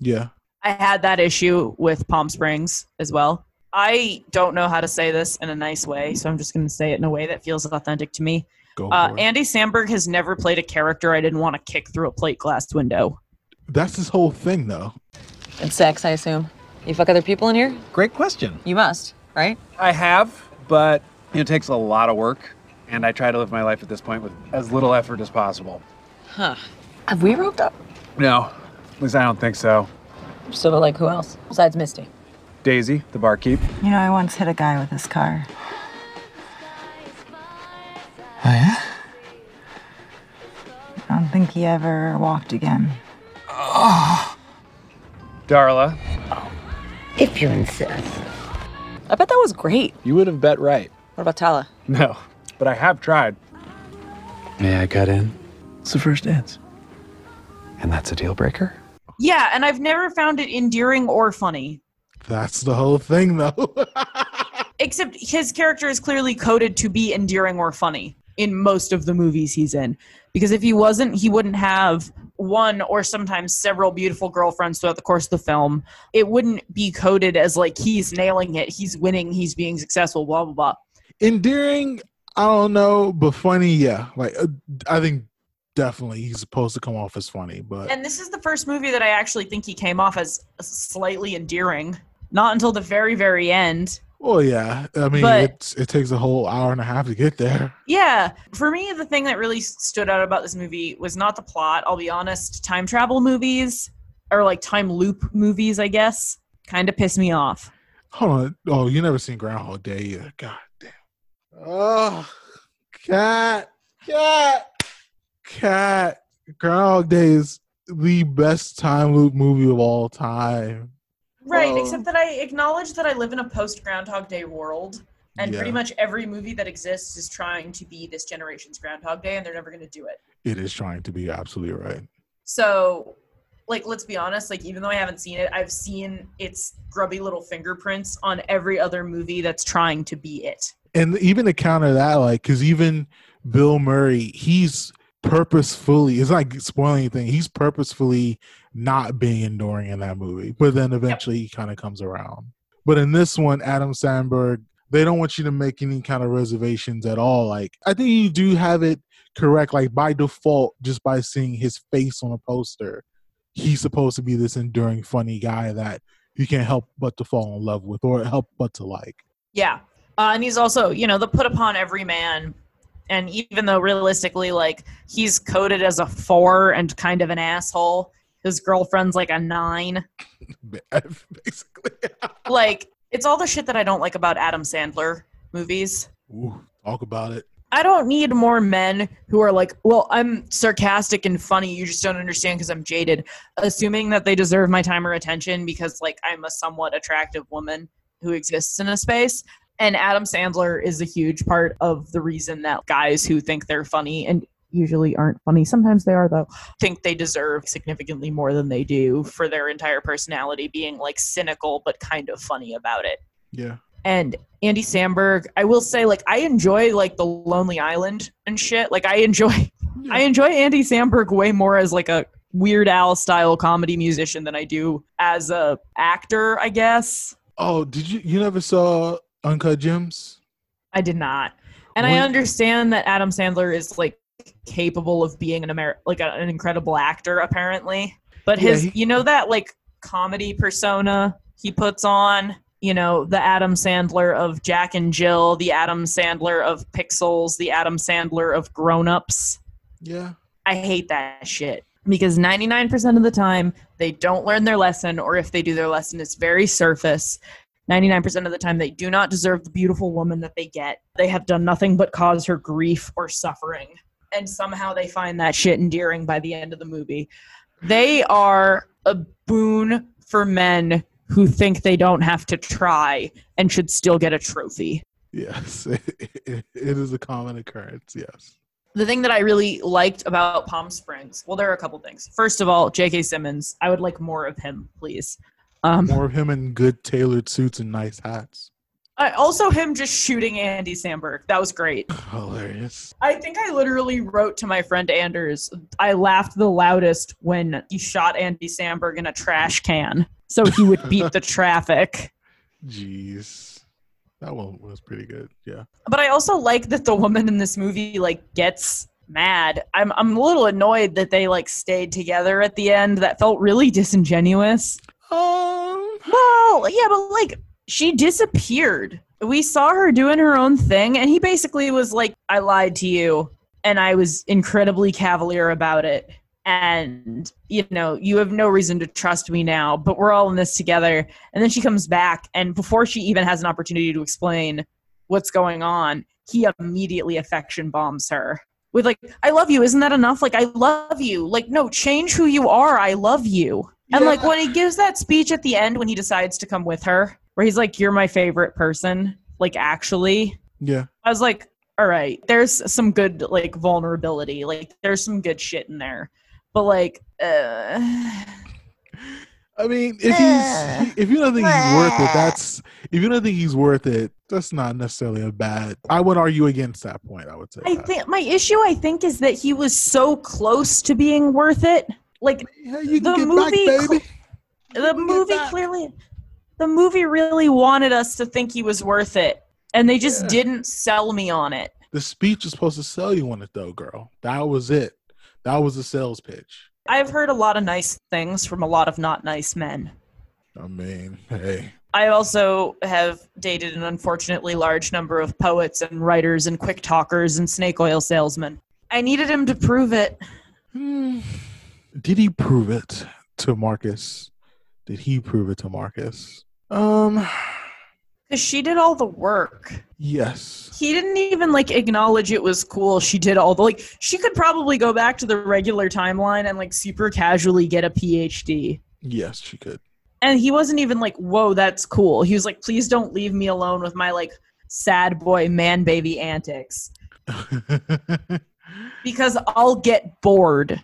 A: Yeah.
B: I had that issue with Palm Springs as well. I don't know how to say this in a nice way, so I'm just going to say it in a way that feels authentic to me. Uh. Andy Samberg has never played a character I didn't want to kick through a plate glass window.
A: That's his whole thing though.
O: And sex, I assume. You fuck other people in here?
P: Great question.
O: You must, right?
P: I have, but it takes a lot of work, and I try to live my life at this point with as little effort as possible.
O: Huh. Have we roped up?
P: No, at least I don't think so.
O: So, like, who else? Besides Misty.
P: Daisy, the barkeep.
Q: You know, I once hit a guy with his car.
P: Oh, yeah?
Q: I don't think he ever walked again.
P: Darla.
Q: If you insist.
O: I bet that was great.
P: You would have bet right.
O: What about Tala?
P: No, but I have tried. May I cut in? It's the first dance. And that's a deal breaker?
B: Yeah, and I've never found it endearing or funny.
A: That's the whole thing though.
B: Except his character is clearly coded to be endearing or funny in most of the movies he's in. Because if he wasn't, he wouldn't have one or sometimes several beautiful girlfriends throughout the course of the film. It wouldn't be coded as like he's nailing it, he's winning, he's being successful, blah, blah, blah.
A: Endearing, I don't know, but funny, yeah. Like uh, I think definitely he's supposed to come off as funny, but
B: And this is the first movie that I actually think he came off as slightly endearing. Not until the very, very end.
A: Well, yeah. I mean,
B: But-
A: it takes a whole hour and a half to get there.
B: Yeah, for me, the thing that really stood out about this movie was not the plot. I'll be honest. Time travel movies, or like time loop movies, I guess, kind of piss me off.
A: Hold on. Oh, you never seen Groundhog Day either. God damn. Oh, cat, cat, cat. Groundhog Day is the best time loop movie of all time.
B: Right,
A: Well-
B: except that I acknowledge that I live in a post Groundhog Day world, and
A: Yeah.
B: pretty much every movie that exists is trying to be this generation's Groundhog Day, and they're never going to do it.
A: It is trying to be absolutely right.
B: So, like, let's be honest. Like, even though I haven't seen it, I've seen its grubby little fingerprints on every other movie that's trying to be it.
A: And even to counter that, like, because even Bill Murray, he's purposefully, it's not spoiling anything, he's purposefully not being enduring in that movie. But then eventually he kind of comes around. But in this one, Adam Sandberg, they don't want you to make any kind of reservations at all. Like, I think you do have it correct, like, by default, just by seeing his face on a poster, he's supposed to be this enduring, funny guy that you can't help but to fall in love with or help but to like.
B: Yeah. Uh, and he's also, you know, the put upon every man. And even though realistically, like, he's coded as a four and kind of an asshole, his girlfriend's like a nine.
A: Basically.
B: like, it's all the shit that I don't like about Adam Sandler movies.
A: Ooh, talk about it.
B: I don't need more men who are like, well, I'm sarcastic and funny. You just don't understand because I'm jaded, assuming that they deserve my time or attention because, like, I'm a somewhat attractive woman who exists in a space. And Adam Sandler is a huge part of the reason that guys who think they're funny and usually aren't funny, sometimes they are though, think they deserve significantly more than they do for their entire personality being like cynical but kind of funny about it
A: Yeah.
B: and Andy Samberg. I will say, like, I enjoy like the Lonely Island and shit. Like, I enjoy, I enjoy Andy Samberg way more as like a Weird Al style comedy musician than I do as a actor. I guess
A: Oh, did you you never saw Uncut Gems?
B: I did not, and I understand that Adam Sandler is like capable of being an Amer- like a- an incredible actor, apparently. But
A: Yeah,
B: his,
A: he-
B: you know, that like comedy persona he puts on. You know, the Adam Sandler of Jack and Jill, the Adam Sandler of Pixels, the Adam Sandler of Grown Ups.
A: Yeah.
B: I hate that shit because 99% of the time they don't learn their lesson, or if they do their lesson, it's very surface. 99% of the time they do not deserve the beautiful woman that they get. They have done nothing but cause her grief or suffering. And somehow they find that shit endearing by the end of the movie. They are a boon for men who think they don't have to try and should still get a trophy.
A: Yes. It, it is a common occurrence. Yes.
B: the thing that I really liked about Palm Springs, well, there are a couple things. First of all, J.K. Simmons, I would like more of him, please. Um,
A: More of him in good tailored suits and nice hats.
B: I, also, him just shooting Andy Samberg. That was great.
A: Hilarious.
B: I think I literally wrote to my friend Anders. I laughed the loudest when he shot Andy Samberg in a trash can so he would beat the traffic.
A: Jeez. That one was pretty good. Yeah.
B: But I also like that the woman in this movie like gets mad. I'm I'm a little annoyed that they like stayed together at the end. That felt really disingenuous.
A: Um
B: Well, yeah, but like she disappeared. We saw her doing her own thing and he basically was like I lied to you and I was incredibly cavalier about it. And you know, you have no reason to trust me now, but we're all in this together. And then she comes back and before she even has an opportunity to explain what's going on, he immediately affection bombs her with like, "I love you." Isn't that enough? Like, "I love you." Like, no, change who you are. I love you. And like when he gives that speech at the end when he decides to come with her, where he's like, "You're my favorite person." Like, actually,
A: Yeah.
B: I was like, "All right, there's some good like vulnerability. Like, there's some good shit in there." But like, uh,
A: I mean, if he's if you don't think he's worth it, that's if you don't think he's worth it, that's not necessarily a bad. I would argue against that point. I would say.
B: I think my issue, I think, is that he was so close to being worth it. Like the
A: get back,
B: movie,
A: baby.
B: cl- the movie clearly, the movie really wanted us to think he was worth it, and they just didn't sell me on it.
A: The speech was supposed to sell you on it, though, girl. That was it. That was the sales pitch.
B: I've heard a lot of nice things from a lot of not nice men.
A: I mean, hey,
B: I also have dated an unfortunately large number of poets and writers and quick talkers and snake oil salesmen. I needed him to prove it. Hmm.
A: did he prove it to Marcus? Did he prove it to Marcus? Um,
B: Because she did all the work.
A: yes.
B: He didn't even like acknowledge it was cool. She did all the like she could probably go back to the regular timeline and like super casually get a PhD.
A: Yes, she could.
B: And he wasn't even like, whoa, that's cool. He was like, please don't leave me alone with my like sad boy man baby antics. because I'll get bored.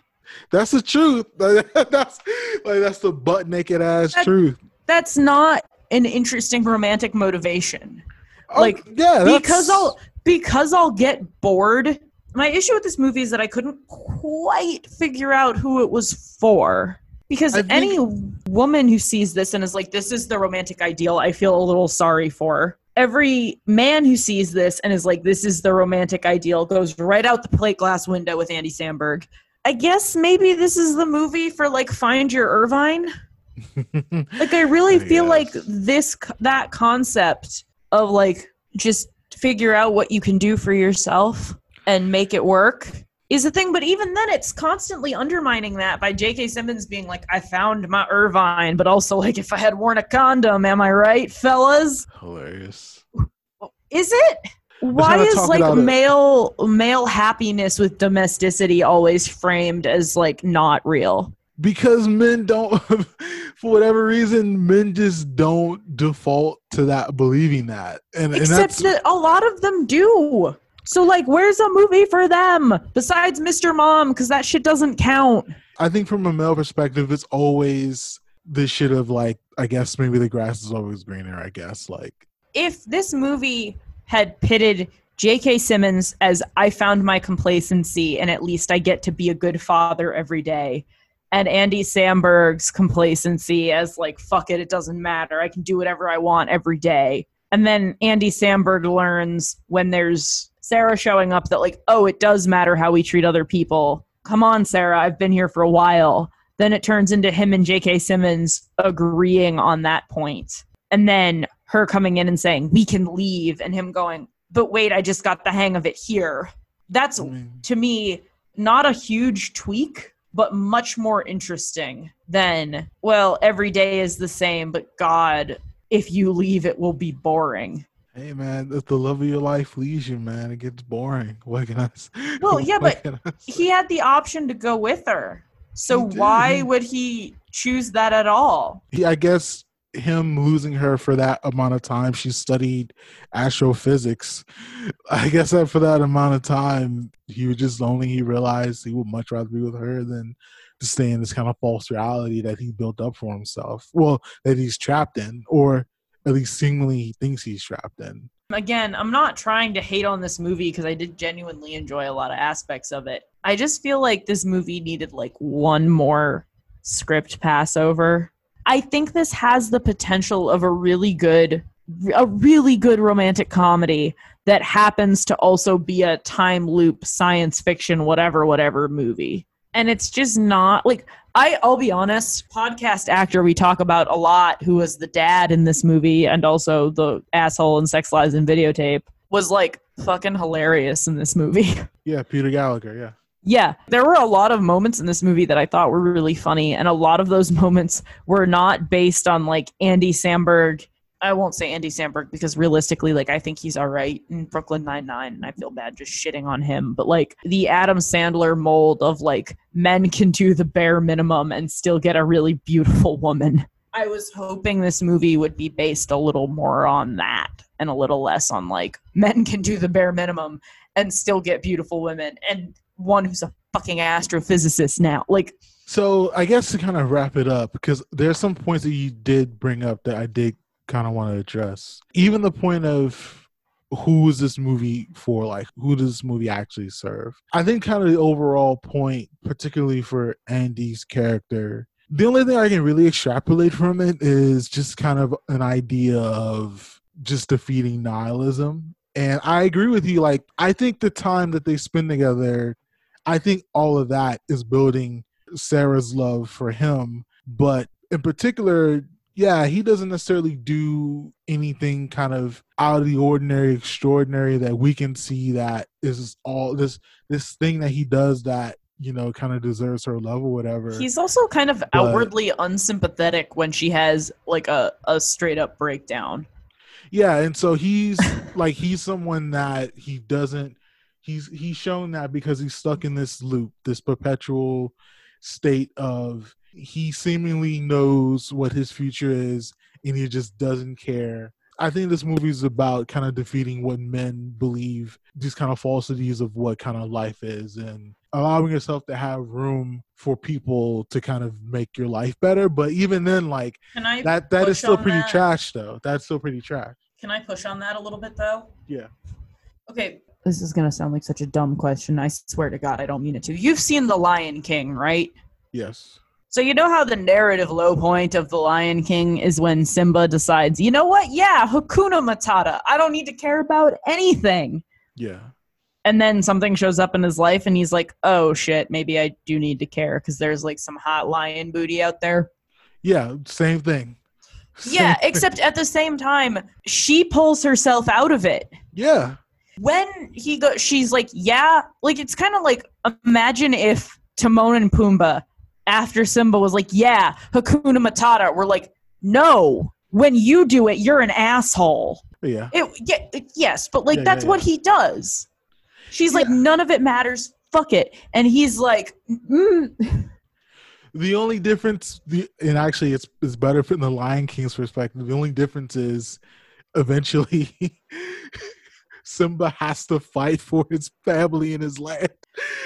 A: That's the truth. that's like that's the butt naked ass truth.
B: That's not an interesting romantic motivation. Oh, like
A: Oh, yeah, that's-
B: because I'll because I'll get bored. My issue with this movie is that I couldn't quite figure out who it was for. Because any woman who sees this and is like, this is the romantic ideal, I feel a little sorry for. Every man who sees this and is like, this is the romantic ideal, goes right out the plate glass window with Andy Samberg. I guess maybe this is the movie for like Find Your Irvine. like I really feel like this that concept of like just figure out what you can do for yourself and make it work is a thing but even then it's constantly undermining that by J.K. Simmons being like I found my Irvine but also like if I had worn a condom am I right fellas
A: Hilarious.
B: is it why is like
A: about it.
B: male male happiness with domesticity always framed as like not real
A: because men don't for whatever reason men just don't default to that believing that and, and
B: Except
A: that's
B: that a lot of them do. So like, where's a movie for them besides Mr. Mom? Because that shit doesn't count.
A: i think from a male perspective it's always this shit of like i guess maybe the grass is always greener i guess like
B: If this movie had pitted J.K. Simmons as I found my complacency and at least I get to be a good father every day, and Andy Samberg's complacency as like fuck it, it doesn't matter, I can do whatever I want every day, and then Andy Samberg learns when there's Sarah showing up that like oh it does matter how we treat other people. Come on, Sarah, I've been here for a while. Then it turns into him and J.K. Simmons agreeing on that point. And then her coming in and saying, We can leave, and him going, But wait, I just got the hang of it here. That's mm-hmm. to me not a huge tweak, but much more interesting than, well, every day is the same, but God, if you leave, it will be boring.
A: hey man if the love of your life leaves you man it gets boring what can i s-
B: Well, yeah, but he had the option to go with her. So why would he choose that at all?
A: he, I guess him losing her for that amount of time. She studied astrophysics. I guess that for that amount of time, he was just lonely. He realized he would much rather be with her than to stay in this kind of false reality that he built up for himself. Well, that he's trapped in, or at least seemingly he thinks he's trapped in.
B: Again, I'm not trying to hate on this movie because I did genuinely enjoy a lot of aspects of it. I just feel like this movie needed like one more script passover. I think this has the potential of a really good a really good romantic comedy that happens to also be a time loop science fiction whatever whatever movie. And it's just not like I I'll be honest, podcast actor we talk about a lot who was the dad in this movie and also the asshole in Sex Lies and Videotape was like fucking hilarious in this movie.
A: Yeah, Peter Gallagher. Yeah.
B: Yeah, there were a lot of moments in this movie that I thought were really funny, and a lot of those moments were not based on like Andy Samberg. I won't say Andy Samberg because realistically, like I think he's all right in Brooklyn Nine Nine, and I feel bad just shitting on him. But like the Adam Sandler mold of like men can do the bare minimum and still get a really beautiful woman. I was hoping this movie would be based a little more on that and a little less on like men can do the bare minimum and still get beautiful women and one who's a fucking astrophysicist now. Like
A: So I guess to kind of wrap it up, because there's some points that you did bring up that I did kind of want to address. Even the point of who is this movie for? Like, who does this movie actually serve? I think kind of the overall point, particularly for Andy's character, the only thing I can really extrapolate from it is just kind of an idea of just defeating nihilism. And I agree with you. Like, I think the time that they spend together, I think all of that is building Sarah's love for him. But in particular, yeah, he doesn't necessarily do anything kind of out of the ordinary, extraordinary that we can see that is all this this thing that he does that you know kind of deserves her love or whatever.
B: he's also kind of outwardly unsympathetic when she has like a, a straight up breakdown.
A: Yeah, and so he's like he's someone that he doesn't he's he's shown that because he's stuck in this loop, this perpetual state of he seemingly knows what his future is and he just doesn't care. I think this movie is about kind of defeating what men believe these kind of falsities of what kind of life is and allowing yourself to have room for people to kind of make your life better. But even then, like that that is still pretty
B: that?
A: trash though. That's still pretty trash.
B: Can I push on that a little bit though?
A: Yeah.
B: Okay. This is gonna sound like such a dumb question. I swear to God, I don't mean it to. You've seen The Lion King, right?
A: Yes.
B: So you know how the narrative low point of The Lion King is when Simba decides, you know what? Yeah, Hakuna Matata. I don't need to care about anything.
A: Yeah.
B: And then something shows up in his life, and he's like, "Oh shit, maybe I do need to care because there's like some hot lion booty out there."
A: Yeah, same thing.
B: Yeah, except at the same time, she pulls herself out of it.
A: Yeah.
B: When he go, she's like, "Yeah," like it's kind of like imagine if Timon and Pumbaa, after Simba was like, "Yeah, Hakuna Matata," were like, "No." When you do it, you're an asshole.
A: Yeah.
B: It, yeah, it- yes, but like
A: Yeah,
B: that's
A: yeah,
B: what he does. She's like, none of it matters. Fuck it, and he's like, mm.
A: The only difference, the and actually, it's it's better from the Lion King's perspective. The only difference is, eventually, Simba has to fight for his family and his land.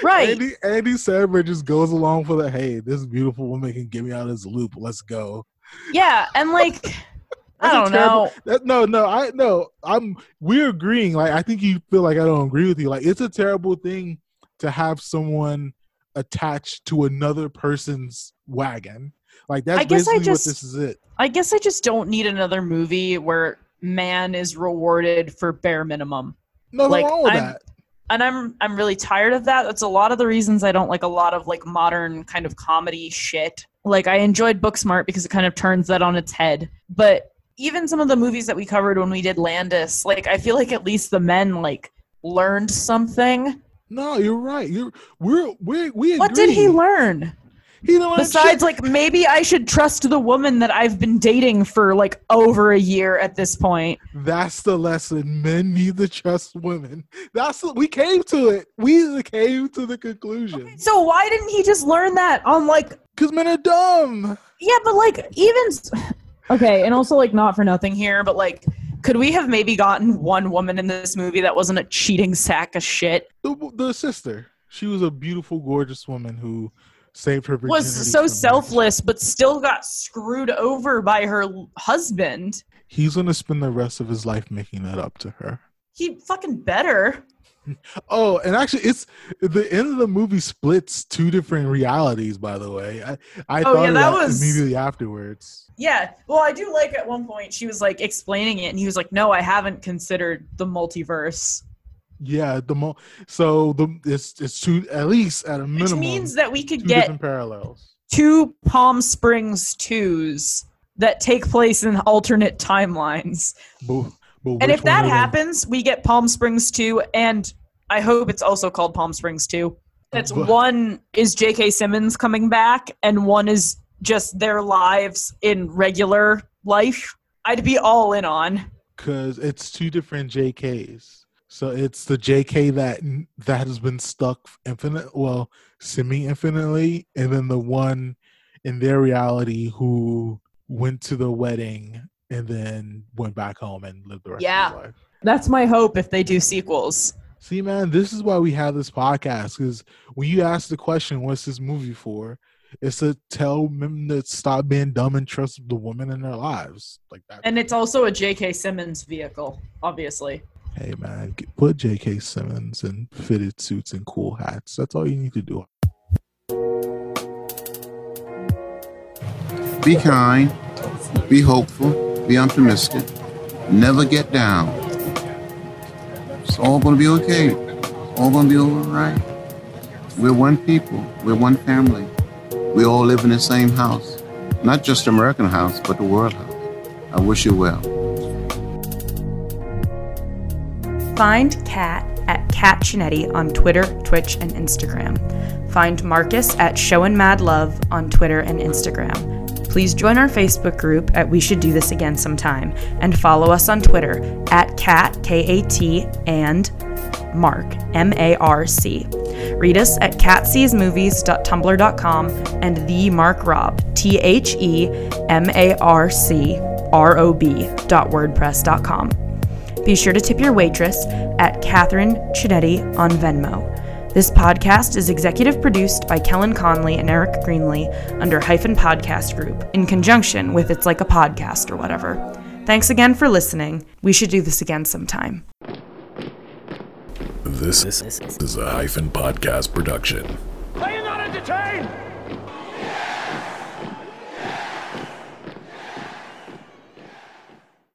B: Right.
A: Andy Andy Samberg just goes along for the hey, this beautiful woman can get me out of this loop. Let's go.
B: yeah, and like, I don't
A: terrible-
B: know.
A: That, no, no, I no. I'm we're agreeing. Like I think you feel like I don't agree with you. Like it's a terrible thing to have someone attached to another person's wagon. Like that's
B: I guess I
A: basically
B: just-
A: what this is it.
B: I guess I just don't need another movie where man is rewarded for bare minimum.
A: Nothing wrong with
B: I'm,
A: that.
B: And I'm I'm really tired of that. That's a lot of the reasons I don't like a lot of like modern kind of comedy shit. Like I enjoyed Booksmart because it kind of turns that on its head. But even some of the movies that we covered when we did Landis, like I feel like at least the men like learned something.
A: No, you're right. You're we're we we
B: What did he learn? Besides, like maybe I should trust the woman that I've been dating for like over a year at this point.
A: That's the lesson. Men need to trust women. That's what we came to it. We came to the conclusion.
B: So why didn't he just learn that on like?
A: Because men are dumb.
B: Yeah, but like even Okay, and also like not for nothing here, but like could we have maybe gotten one woman in this movie that wasn't a cheating sack of shit?
A: The, the sister. She was a beautiful, gorgeous woman who saved her.
B: Was so selfless, but still got screwed over by her husband.
A: He's gonna spend the rest of his life making that up to her.
B: He fucking better.
A: Oh, and actually, it's the end of the movie splits two different realities. By the way, I I
B: Oh,
A: thought
B: yeah, that was-
A: immediately afterwards.
B: Yeah. Well, I do like at one point she was like explaining it, and he was like, "No, I haven't considered the multiverse."
A: Yeah, the mo so the it's it's two at least at a
B: Which
A: minimum.
B: means that we could
A: two
B: get
A: parallels.
B: two Palm Springs twos that take place in alternate timelines.
A: But, but
B: And if that
A: one of them-
B: happens, we get Palm Springs 2, and I hope it's also called Palm Springs 2. That's
A: But-
B: one is J.K. Simmons coming back, and one is just their lives in regular life. I'd be all in on.
A: because it's two different JKs. So it's the JK that that has been stuck infinite, well, semi infinitely, and then the one in their reality who went to the wedding and then went back home and lived the rest
B: Yeah.
A: of his life.
B: That's my hope if they do sequels.
A: See, man, this is why we have this podcast. Because when you ask the question, "What's this movie for?" It's to tell men to stop being dumb and trust the women in their lives. Like that.
B: And it's also a J.K. Simmons vehicle, obviously.
A: Hey man, put J.K. Simmons in fitted suits and cool hats. That's all you need to do.
R: Be kind, be hopeful, be optimistic, never get down. It's all gonna be okay. All gonna be all right. We're one people, we're one family. We all live in the same house. Not just American house, but the world house. I wish you well.
S: Find Kat at Kat Chinetti on Twitter, Twitch, and Instagram. Find Marcus at Show and Mad Love on Twitter and Instagram. Please join our Facebook group at We Should Do This Again Sometime and follow us on Twitter at Kat, K A T, and Marc, M A R C. Read us at catseesmovies.tumblr.com and the Marc Rob, T H E M A R C R O B dot wordpress.com. Be sure to tip your waitress at Catherine Chinetti on Venmo. This podcast is executive produced by Kellen Conley and Eric Greenlee under Hyphen Podcast Group in conjunction with It's Like a Podcast or whatever. Thanks again for listening. We should do this again sometime.
T: This is a hyphen podcast production.
U: Are you not entertained?